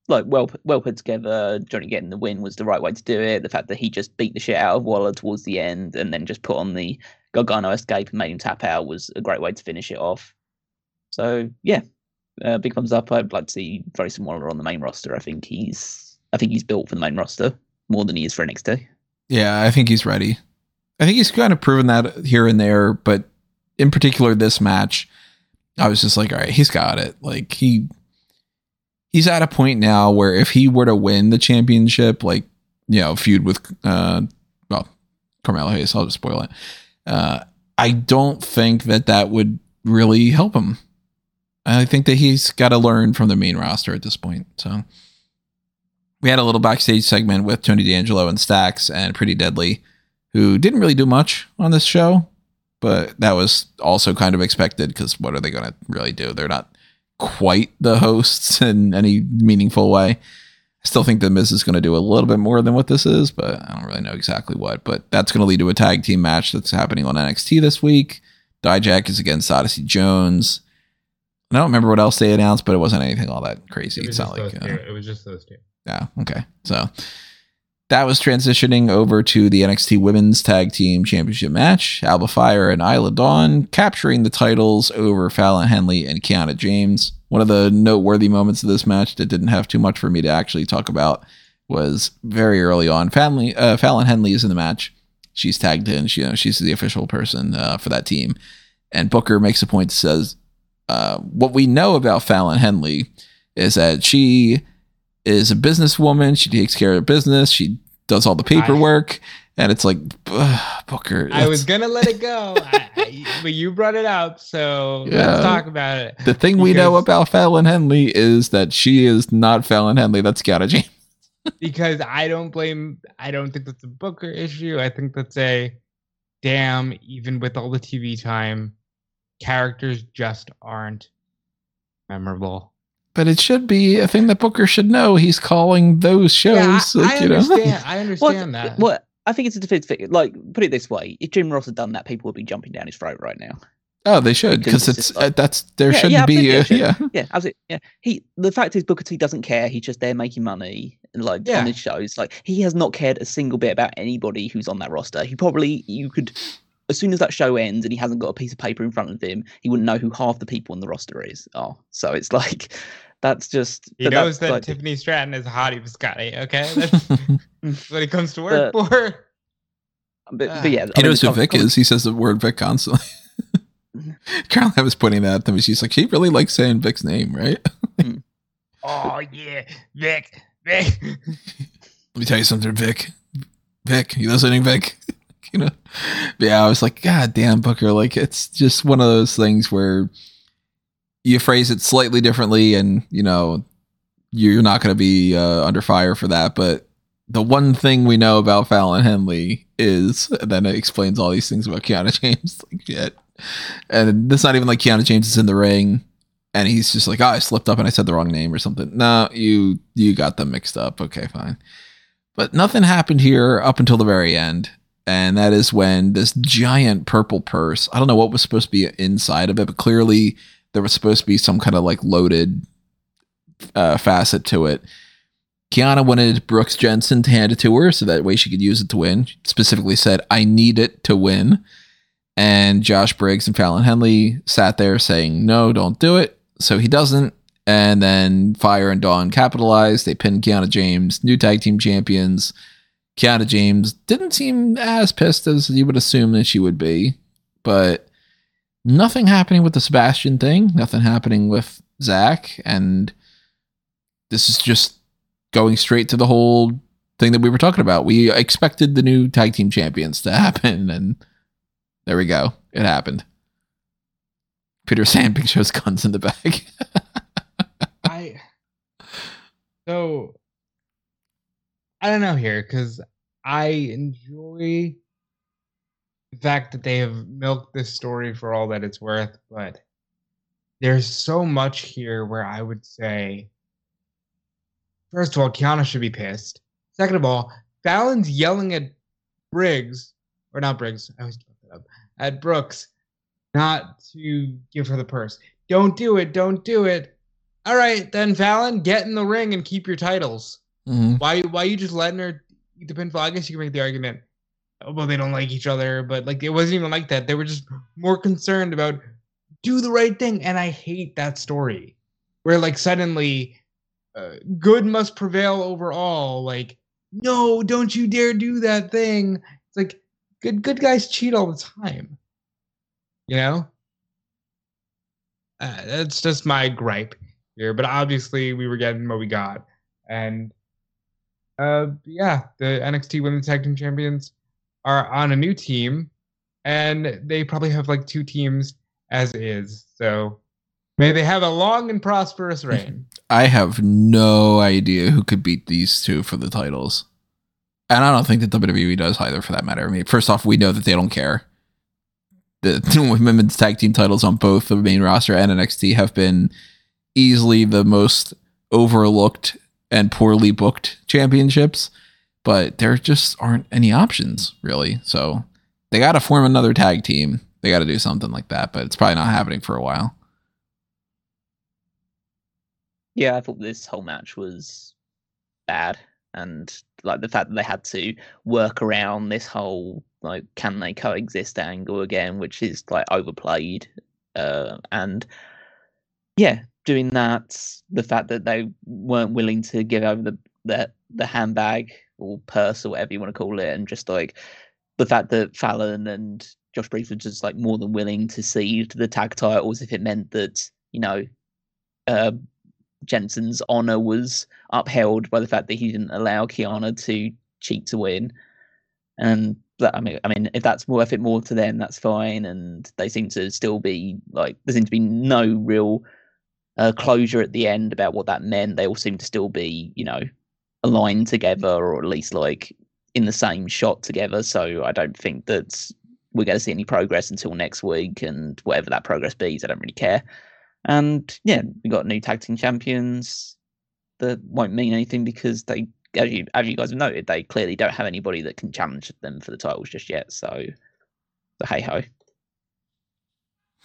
like well well put together. Johnny getting the win was the right way to do it. The fact that he just beat the shit out of Waller towards the end and then just put on the Gargano escape and made him tap out was a great way to finish it off. So yeah, uh, big thumbs up. I'd like to see Grayson Waller on the main roster. I think he's I think he's built for the main roster more than he is for NXT. Yeah, I think he's ready. I think he's kind of proven that here and there, but in particular this match, I was just like, all right, he's got it. Like he he's at a point now where if he were to win the championship, like you know, feud with uh, well, Carmelo Hayes, I'll just spoil it. Uh, I don't think that that would really help him. I think that he's got to learn from the main roster at this point. So we had a little backstage segment with Tony D'Angelo and Stacks and Pretty Deadly, who didn't really do much on this show, but that was also kind of expected because what are they going to really do? They're not quite the hosts *laughs* in any meaningful way. I still think the Miz is going to do a little bit more than what this is, but I don't really know exactly what. But that's going to lead to a tag team match that's happening on NXT this week. Dijak is against Odyssey Jones. I don't remember what else they announced, but it wasn't anything all that crazy. It It's was, not just like uh, it was just those two. yeah, okay. So that was transitioning over to the NXT Women's Tag Team Championship match. Alba Fire and Isla Dawn capturing the titles over Fallon Henley and Kiana James. One of the noteworthy moments of this match that didn't have too much for me to actually talk about was very early on. Fallon, uh, Fallon Henley is in the match. She's tagged in. She, you know, she's the official person uh, for that team. And Booker makes a point says, uh, what we know about Fallon Henley is that she is a businesswoman. She takes care of business. She does all the paperwork. and it's like, Booker. I was gonna let it go, *laughs* I, I- but you brought it up, so Yeah. let's talk about it. the thing we know about Fallon Henley is that she is not Fallon Henley. That's Kiana James. *laughs* because I don't blame. I don't think that's a Booker issue. I think that's a damn. Even with all the TV time, characters just aren't memorable. But it should be a thing that Booker should know. He's calling those shows. Yeah, I, like, I you know? understand. *laughs* I Well, that. well, I think it's a defense thing. Like, put it this way: if Jim Ross had done that, people would be jumping down his throat right now. Oh, they should because Because it's it's like- uh, that's there Yeah, shouldn't yeah, be. Uh, absolutely, yeah, it Yeah, absolutely. Yeah, he. The fact is, Booker T doesn't care. He's just there making money, and like Yeah. on his shows. Like he has not cared a single bit about anybody who's on that roster. He probably you could, as soon as that show ends and he hasn't got a piece of paper in front of him, he wouldn't know who half the people on the roster is. Oh, so it's like, that's just. he but knows that like- Tiffany Stratton is a hottie for Scotty. Okay, *laughs* that's, that's what he comes to work But- for. But, Ah. but yeah, he I mean, knows who Vic com- is. He says the word Vic constantly. *laughs* Caroline was pointing that at them. and She's like, she really likes saying Vic's name, right? *laughs* Oh yeah, Vic, Vic. Let me tell you something, Vic. Vic, you listening, Vic? you know? But yeah, I was like, God damn, Booker. Like, it's just one of those things where you phrase it slightly differently, and you know, you're not going to be uh, under fire for that. But the one thing we know about Fallon Henley is, and then it explains all these things about Kiana *laughs* James. Like, shit. And it's not even like Kiana James is in the ring. And he's just like, oh, I slipped up and I said the wrong name or something. No, you you got them mixed up. Okay, fine. But nothing happened here up until the very end. And that is when this giant purple purse, I don't know what was supposed to be inside of it, but clearly there was supposed to be some kind of like loaded uh, facet to it. Kiana wanted Brooks Jensen to hand it to her so that way she could use it to win. She specifically said, I need it to win. And Josh Briggs and Fallon Henley sat there saying, No, don't do it. So he doesn't. And then Fire and Dawn capitalized. They pinned Kiana James, new tag team champions. Kiana James didn't seem as pissed as you would assume that she would be, but nothing happening with the Sebastian thing, nothing happening with Zach, and this is just going straight to the whole thing that we were talking about. We expected the new tag team champions to *laughs* happen, and there we go. It happened. Peter Big Show's guns in the bag. *laughs* I so I don't know here because I enjoy the fact that they have milked this story for all that it's worth, but there's so much here where I would say, first of all, Kiana should be pissed. Second of all, Fallon's yelling at Briggs, or not Briggs, I always fuck that up, at Brooks, not to give her the purse. Don't do it, don't do it. All right, then Fallon, get in the ring and keep your titles. Mhm. Why why you just letting her eat the pinfall? I guess you can make the argument. Well, they don't like each other, but like it wasn't even like that. They were just more concerned about do the right thing, and I hate that story where like suddenly uh, good must prevail over all. Like no, don't you dare do that thing. It's like good good guys cheat all the time. You know, uh, that's just my gripe. here, but obviously we were getting what we got. And uh, yeah, the NXT Women's Tag Team Champions are on a new team, and they probably have like two teams as is. So may they have a long and prosperous *laughs* reign. I have no idea who could beat these two for the titles. And I don't think that WWE does either, for that matter. I mean, first off, we know that they don't care. The *laughs* women's tag team titles on both the main roster and NXT have been easily the most overlooked and poorly booked championships, but there just aren't any options, really. So they got to form another tag team. They got to do something like that, but it's probably not happening for a while. Yeah, I thought this whole match was bad, and like the fact that they had to work around this whole like can they coexist angle again, which is like overplayed, uh, and yeah, doing that, the fact that they weren't willing to give over the the, the handbag or purse or whatever you want to call it, and just like the fact that Fallon and Josh Briggs were just like more than willing to cede the tag titles if it meant that you know uh, Jensen's honor was upheld by the fact that he didn't allow Kiana to cheat to win. And that, I mean, I mean, if that's worth it more to them, that's fine. And they seem to still be like there seems to be no real uh, closure at the end about what that meant. They all seem to still be, you know, aligned together or at least like in the same shot together. So I don't think that we're going to see any progress until next week. And whatever that progress be, I don't really care. And yeah, we got new tag team champions that won't mean anything because they, as you as you guys have noted, they clearly don't have anybody that can challenge them for the titles just yet. So, so hey ho.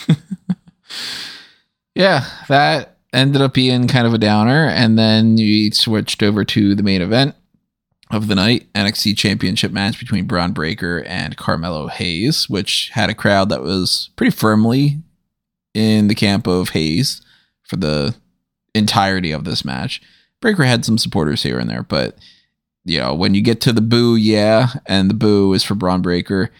*laughs* yeah, that ended up being kind of a downer, and then you switched over to the main event of the night NXT Championship match between Bron Breakker and Carmelo Hayes, which had a crowd that was pretty firmly in the camp of Hayes for the entirety of this match. Breakker had some supporters here and there, but you know, when you get to the boo, yeah, and the boo is for Bron Breakker,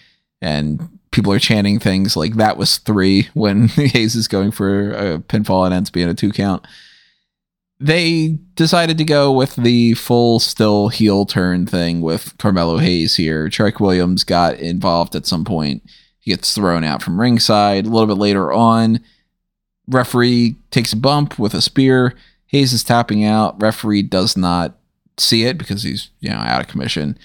and people are chanting things like that was three when *laughs* Hayes is going for a pinfall and ends being a two count. They decided to go with the full still heel turn thing with Carmelo Hayes here. Trick Williams got involved at some point he gets thrown out from ringside. A little bit later on, referee takes a bump with a spear. Hayes is tapping out. Referee does not see it because he's you know out of commission.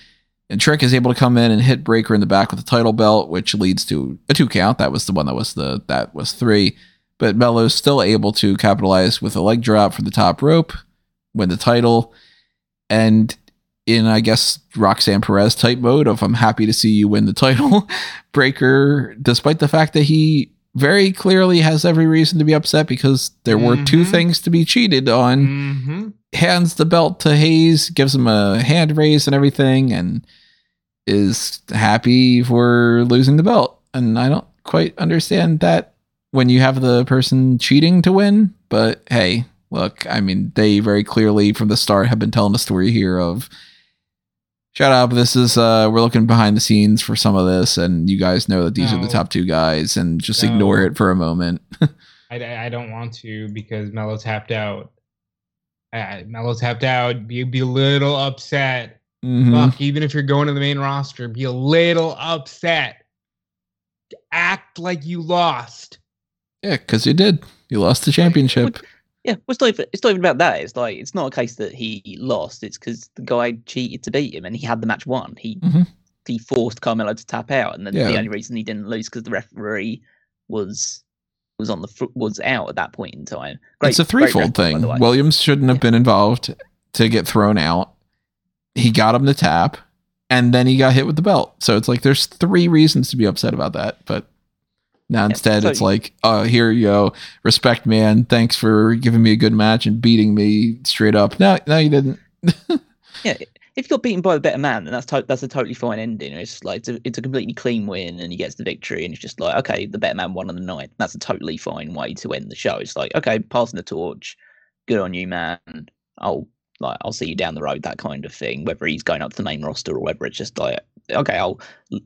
And Trick is able to come in and hit Breakker in the back with the title belt, which leads to a two count. That was the one that was the that was three. But Melo's still able to capitalize with a leg drop from the top rope, win the title, and in I guess Roxanne Perez type mode of I'm happy to see you win the title. *laughs* Breakker, despite the fact that he very clearly has every reason to be upset because there mm-hmm. were two mm-hmm. things to be cheated on. Mm-hmm. Hands the belt to Hayes, gives him a hand raise and everything, and is happy for losing the belt. And I don't quite understand that when you have the person cheating to win, but hey, look, I mean, they very clearly from the start have been telling a story here of shut up. This is uh we're looking behind the scenes for some of this, and you guys know that these no. are the top two guys, and just no. ignore it for a moment. *laughs* I, I don't want to because Melo tapped out. Uh, Melo tapped out. Be be a little upset. Mm-hmm. Fuck, even if you're going to the main roster, be a little upset. Act like you lost. Yeah, because you did. You lost the championship. Yeah, well, it's not, even, it's not even about that. It's like it's not a case that he lost. It's because the guy cheated to beat him, and he had the match won. He mm-hmm. he forced Carmelo to tap out, and then yeah. the only reason he didn't lose because the referee was was on the was out at that point in time. Great, it's a threefold thing. Williams shouldn't have yeah. been involved to get thrown out. He got him the tap, and then he got hit with the belt. So it's like there's three reasons to be upset about that, but now instead, so it's like, oh, here you go, respect, man. Thanks for giving me a good match and beating me straight up. No, no, you didn't. *laughs* yeah, if you got beaten by a better man, then that's to- that's a totally fine ending. It's like it's a, it's a completely clean win, and he gets the victory, and it's just like, okay, the better man won on the night. That's a totally fine way to end the show. It's like, okay, passing the torch, good on you, man. I'll like I'll see you down the road, that kind of thing. Whether he's going up to the main roster or whether it's just like okay, I'll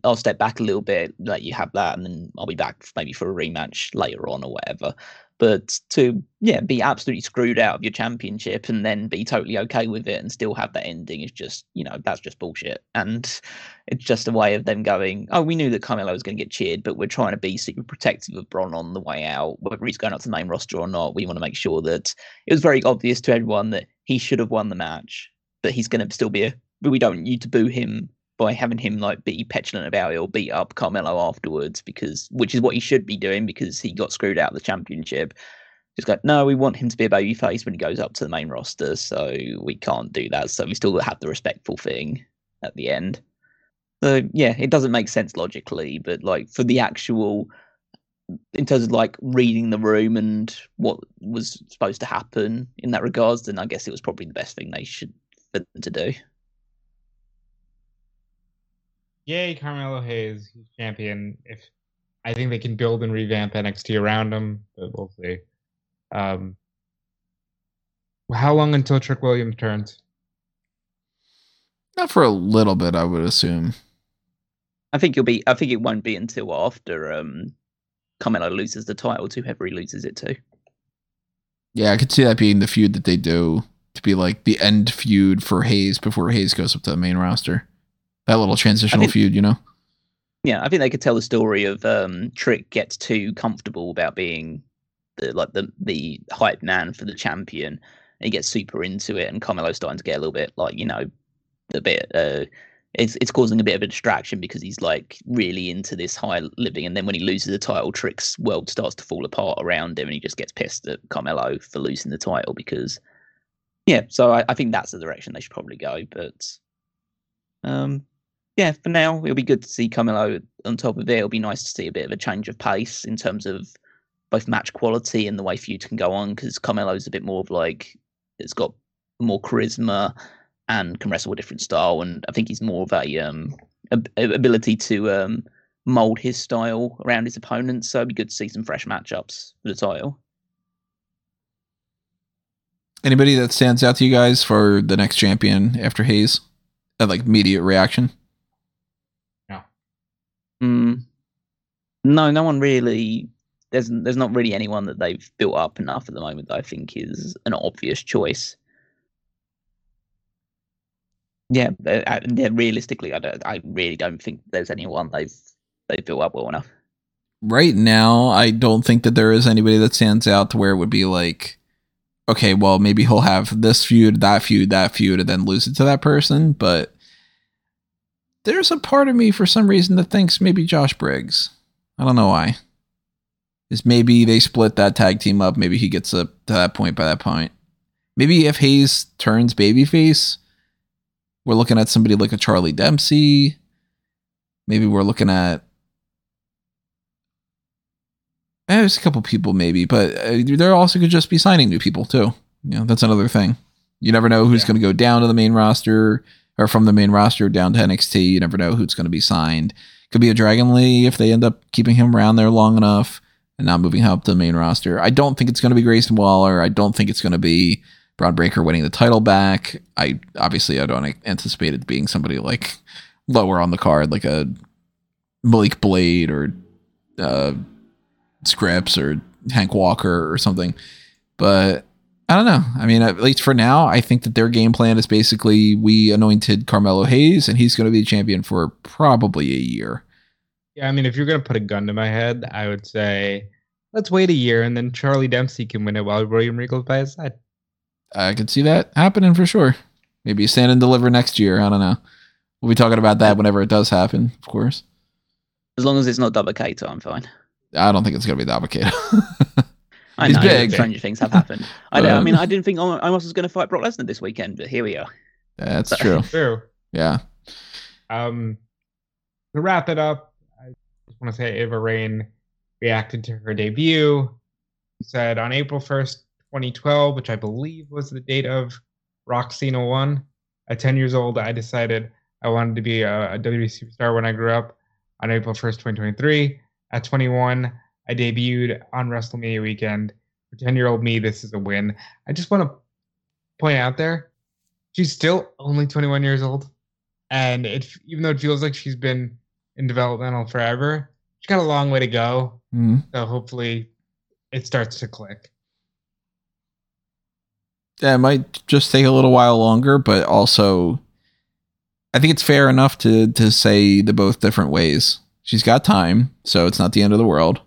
I'll step back a little bit, let you have that, and then I'll be back maybe for a rematch later on or whatever. But to yeah, be absolutely screwed out of your championship and then be totally okay with it and still have that ending is just you know that's just bullshit. And it's just a way of them going, oh, we knew that Carmelo was going to get cheered, but we're trying to be super protective of Bron on the way out, whether he's going up to the main roster or not. We want to make sure that it was very obvious to everyone that he should have won the match, but he's going to still be a. We don't need to boo him by having him like be petulant about it or beat up Carmelo afterwards because which is what he should be doing because he got screwed out of the championship. Just like, no, we want him to be a baby face when he goes up to the main roster, so we can't do that. So we still have the respectful thing at the end. So yeah, it doesn't make sense logically, but like for the actual in terms of like reading the room and what was supposed to happen in that regards, then I guess it was probably the best thing they should for them to do yay, Carmelo Hayes, he's champion. If I think they can build and revamp NXT around him, but we'll see. Um, how long until Trick Williams turns? Not for a little bit, I would assume. I think you'll be. I think it won't be until after um, Carmelo loses the title to whoever he loses it to. Yeah, I could see that being the feud that they do to be like the end feud for Hayes before Hayes goes up to the main roster that little transitional think, feud, you know. Yeah, I think they could tell the story of um, Trick gets too comfortable about being the like the the hype man for the champion, and he gets super into it, and Carmelo's starting to get a little bit like you know, a bit. Uh, it's it's causing a bit of a distraction because he's like really into this high living, and then when he loses the title, Trick's world starts to fall apart around him, and he just gets pissed at Carmelo for losing the title because, yeah. So I, I think that's the direction they should probably go, but um, yeah, for now it'll be good to see Carmelo on top of it. It'll be nice to see a bit of a change of pace in terms of both match quality and the way feuds can go on because Carmelo's a bit more of like it's got more charisma and can wrestle a different style, and I think he's more of a um ability to um mold his style around his opponents. So it'd be good to see some fresh matchups for the title. Anybody that stands out to you guys for the next champion after Hayes? Uh, like immediate reaction? Mm, no, no one really. There's there's not really anyone that they've built up enough at the moment that I think is an obvious choice. Yeah, uh, yeah. Realistically, I don't. I really don't think there's anyone they've they've built up well enough. Right now, I don't think that there is anybody that stands out to where it would be like, okay, well, maybe he'll have this feud, that feud, that feud, and then lose it to that person. But there's a part of me for some reason that thinks maybe Josh Briggs. I don't know why. Is maybe they split that tag team up. Maybe he gets up to that point by that point. Maybe if Hayes turns babyface, we're looking at somebody like a Charlie Dempsey. Maybe we're looking at. Eh, there's a couple people maybe, but uh, there also could just be signing new people too. You know, that's another thing. You never know who's yeah. going to go down to the main roster or from the main roster down to NXT. You never know who's going to be signed. Could be a Dragon Lee if they end up keeping him around there long enough and not moving him up to the main roster. I don't think it's going to be Grayson Waller. I don't think it's going to be Bron Breakker winning the title back. I obviously I don't anticipate it being somebody like lower on the card, like a Malik Blade or uh, Scrypts or Hank Walker or something. But I don't know. I mean, at least for now, I think that their game plan is basically we anointed Carmelo Hayes and he's going to be champion for probably a year. Yeah, I mean, if you're going to put a gun to my head, I would say let's wait a year and then Charlie Dempsey can win it while William Regal's by his side. I could see that happening for sure. Maybe stand and deliver next year. I don't know. We'll be talking about that whenever it does happen, of course. As long as it's not Dabba-Kato, I'm fine. I don't think it's going to be Dabba-Kato. *laughs* I know big. stranger things have happened. *laughs* I, um, I mean, I didn't think Omos was going to fight Brock Lesnar this weekend, but here we are. That's true. True. Yeah. Um, to wrap it up, I just want to say Ava Raine reacted to her debut. Said on April 1st, 2012, which I believe was the date of Roxina 1. At 10 years old, I decided I wanted to be a, a WWE superstar when I grew up. On April 1st, 2023, at 21, I debuted on WrestleMania weekend. For 10 year old me, this is a win. I just want to point out there, she's still only 21 years old. And it, even though it feels like she's been in developmental forever, she's got a long way to go. Mm-hmm. So hopefully it starts to click. Yeah, it might just take a little while longer, but also I think it's fair enough to to say the both different ways. She's got time, so it's not the end of the world.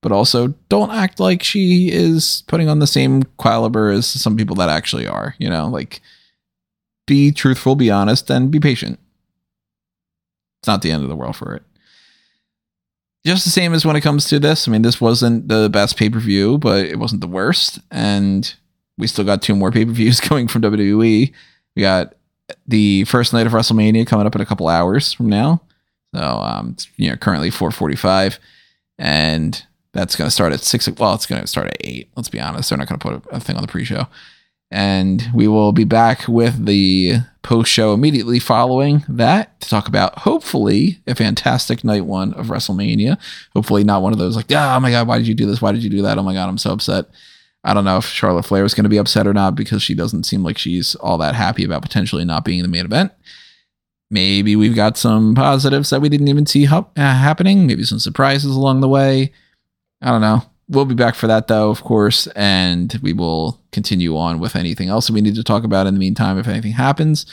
But also don't act like she is putting on the same caliber as some people that actually are, you know, like be truthful, be honest, and be patient. It's not the end of the world for it. Just the same as when it comes to this. I mean, this wasn't the best pay per view, but it wasn't the worst. And we still got two more pay per views *laughs* going from WWE. We got the first night of WrestleMania coming up in a couple hours from now. So, um, it's, you know, currently 445. And that's going to start at six. Well, it's going to start at eight. Let's be honest. They're not going to put a, a thing on the pre show and we will be back with the post show immediately following that to talk about hopefully a fantastic night one of WrestleMania. Hopefully, not one of those like, ah, oh my God, why did you do this? Why did you do that? Oh my God, I'm so upset. I don't know if Charlotte Flair is going to be upset or not because she doesn't seem like she's all that happy about potentially not being in the main event. Maybe we've got some positives that we didn't even see ha- uh, happening. Maybe some surprises along the way. I don't know we'll be back for that though, of course, and we will continue on with anything else that we need to talk about in the meantime if anything happens.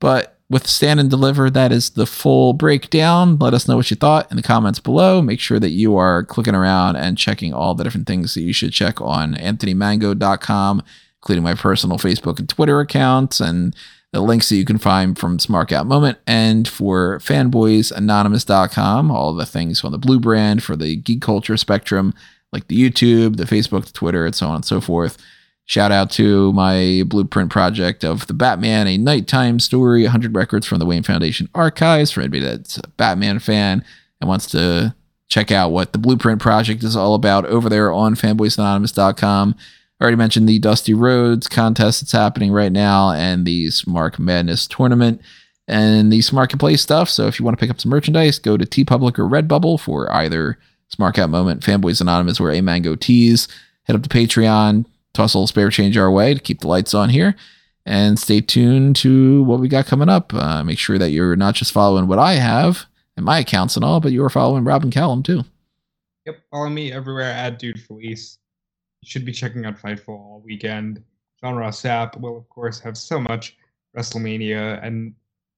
But with Stand and Deliver, that is the full breakdown. Let us know what you thought in the comments below. Make sure that you are clicking around and checking all the different things that you should check on anthonymango.com, including my personal Facebook and Twitter accounts and the links that you can find from Smark Out Moment and for fanboysanonymous.com, all the things on the blue brand for the geek culture spectrum like the YouTube, the Facebook, the Twitter, and so on and so forth. Shout out to my blueprint project of the Batman, a nighttime story, 100 records from the Wayne Foundation archives for anybody that's a Batman fan and wants to check out what the blueprint project is all about over there on fanboysanonymous.com. I already mentioned the Dusty Roads contest that's happening right now and the Smark Madness tournament and the Play stuff. So if you want to pick up some merchandise, go to TeePublic or Redbubble for either Smart Cat Moment, Fanboys Anonymous, wear a mango tees. Head up to Patreon, toss a little spare change our way to keep the lights on here. And stay tuned to what we got coming up. Uh, make sure that you're not just following what I have and my accounts and all, but you're following Robin Callum too. Yep, follow me everywhere at Dude Felice. Should be checking out Fightful all weekend. Sean Ross Sapp will, of course, have so much WrestleMania and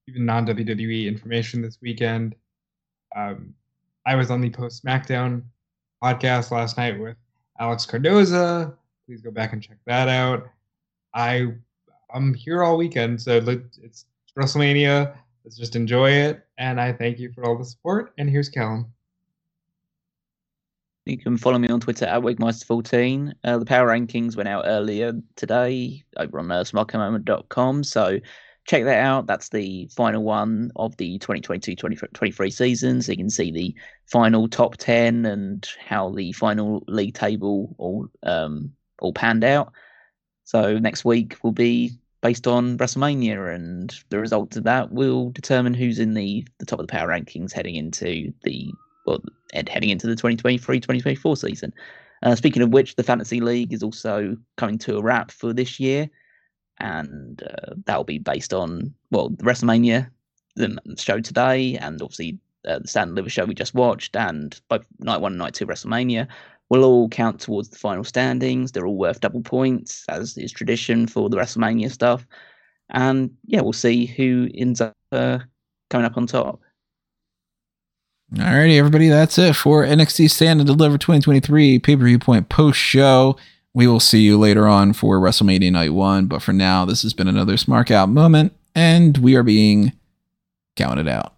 even non WWE information this weekend. Um, I was on the post SmackDown podcast last night with Alex Cardoza. Please go back and check that out. I I'm here all weekend, so it's WrestleMania. Let's just enjoy it, and I thank you for all the support. And here's Callum. You can follow me on Twitter at Wigmeister14. Uh, the power rankings went out earlier today over on uh. So check that out. That's the final one of the 2022-2023 season. So you can see the final top 10 and how the final league table all um, all panned out. So next week will be based on WrestleMania, and the results of that will determine who's in the, the top of the power rankings heading into the well, heading into the 2023-2024 season. Uh, speaking of which, the fantasy league is also coming to a wrap for this year and uh, that'll be based on well the WrestleMania the show today, and obviously uh, the Stand and Deliver show we just watched, and both night one and night two WrestleMania will all count towards the final standings. They're all worth double points, as is tradition for the WrestleMania stuff. And yeah, we'll see who ends up uh, coming up on top. Alrighty, everybody, that's it for NXT Stand and Deliver 2023 pay per view point post show. We will see you later on for WrestleMania Night 1, but for now, this has been another Smark Out moment, and we are being counted out.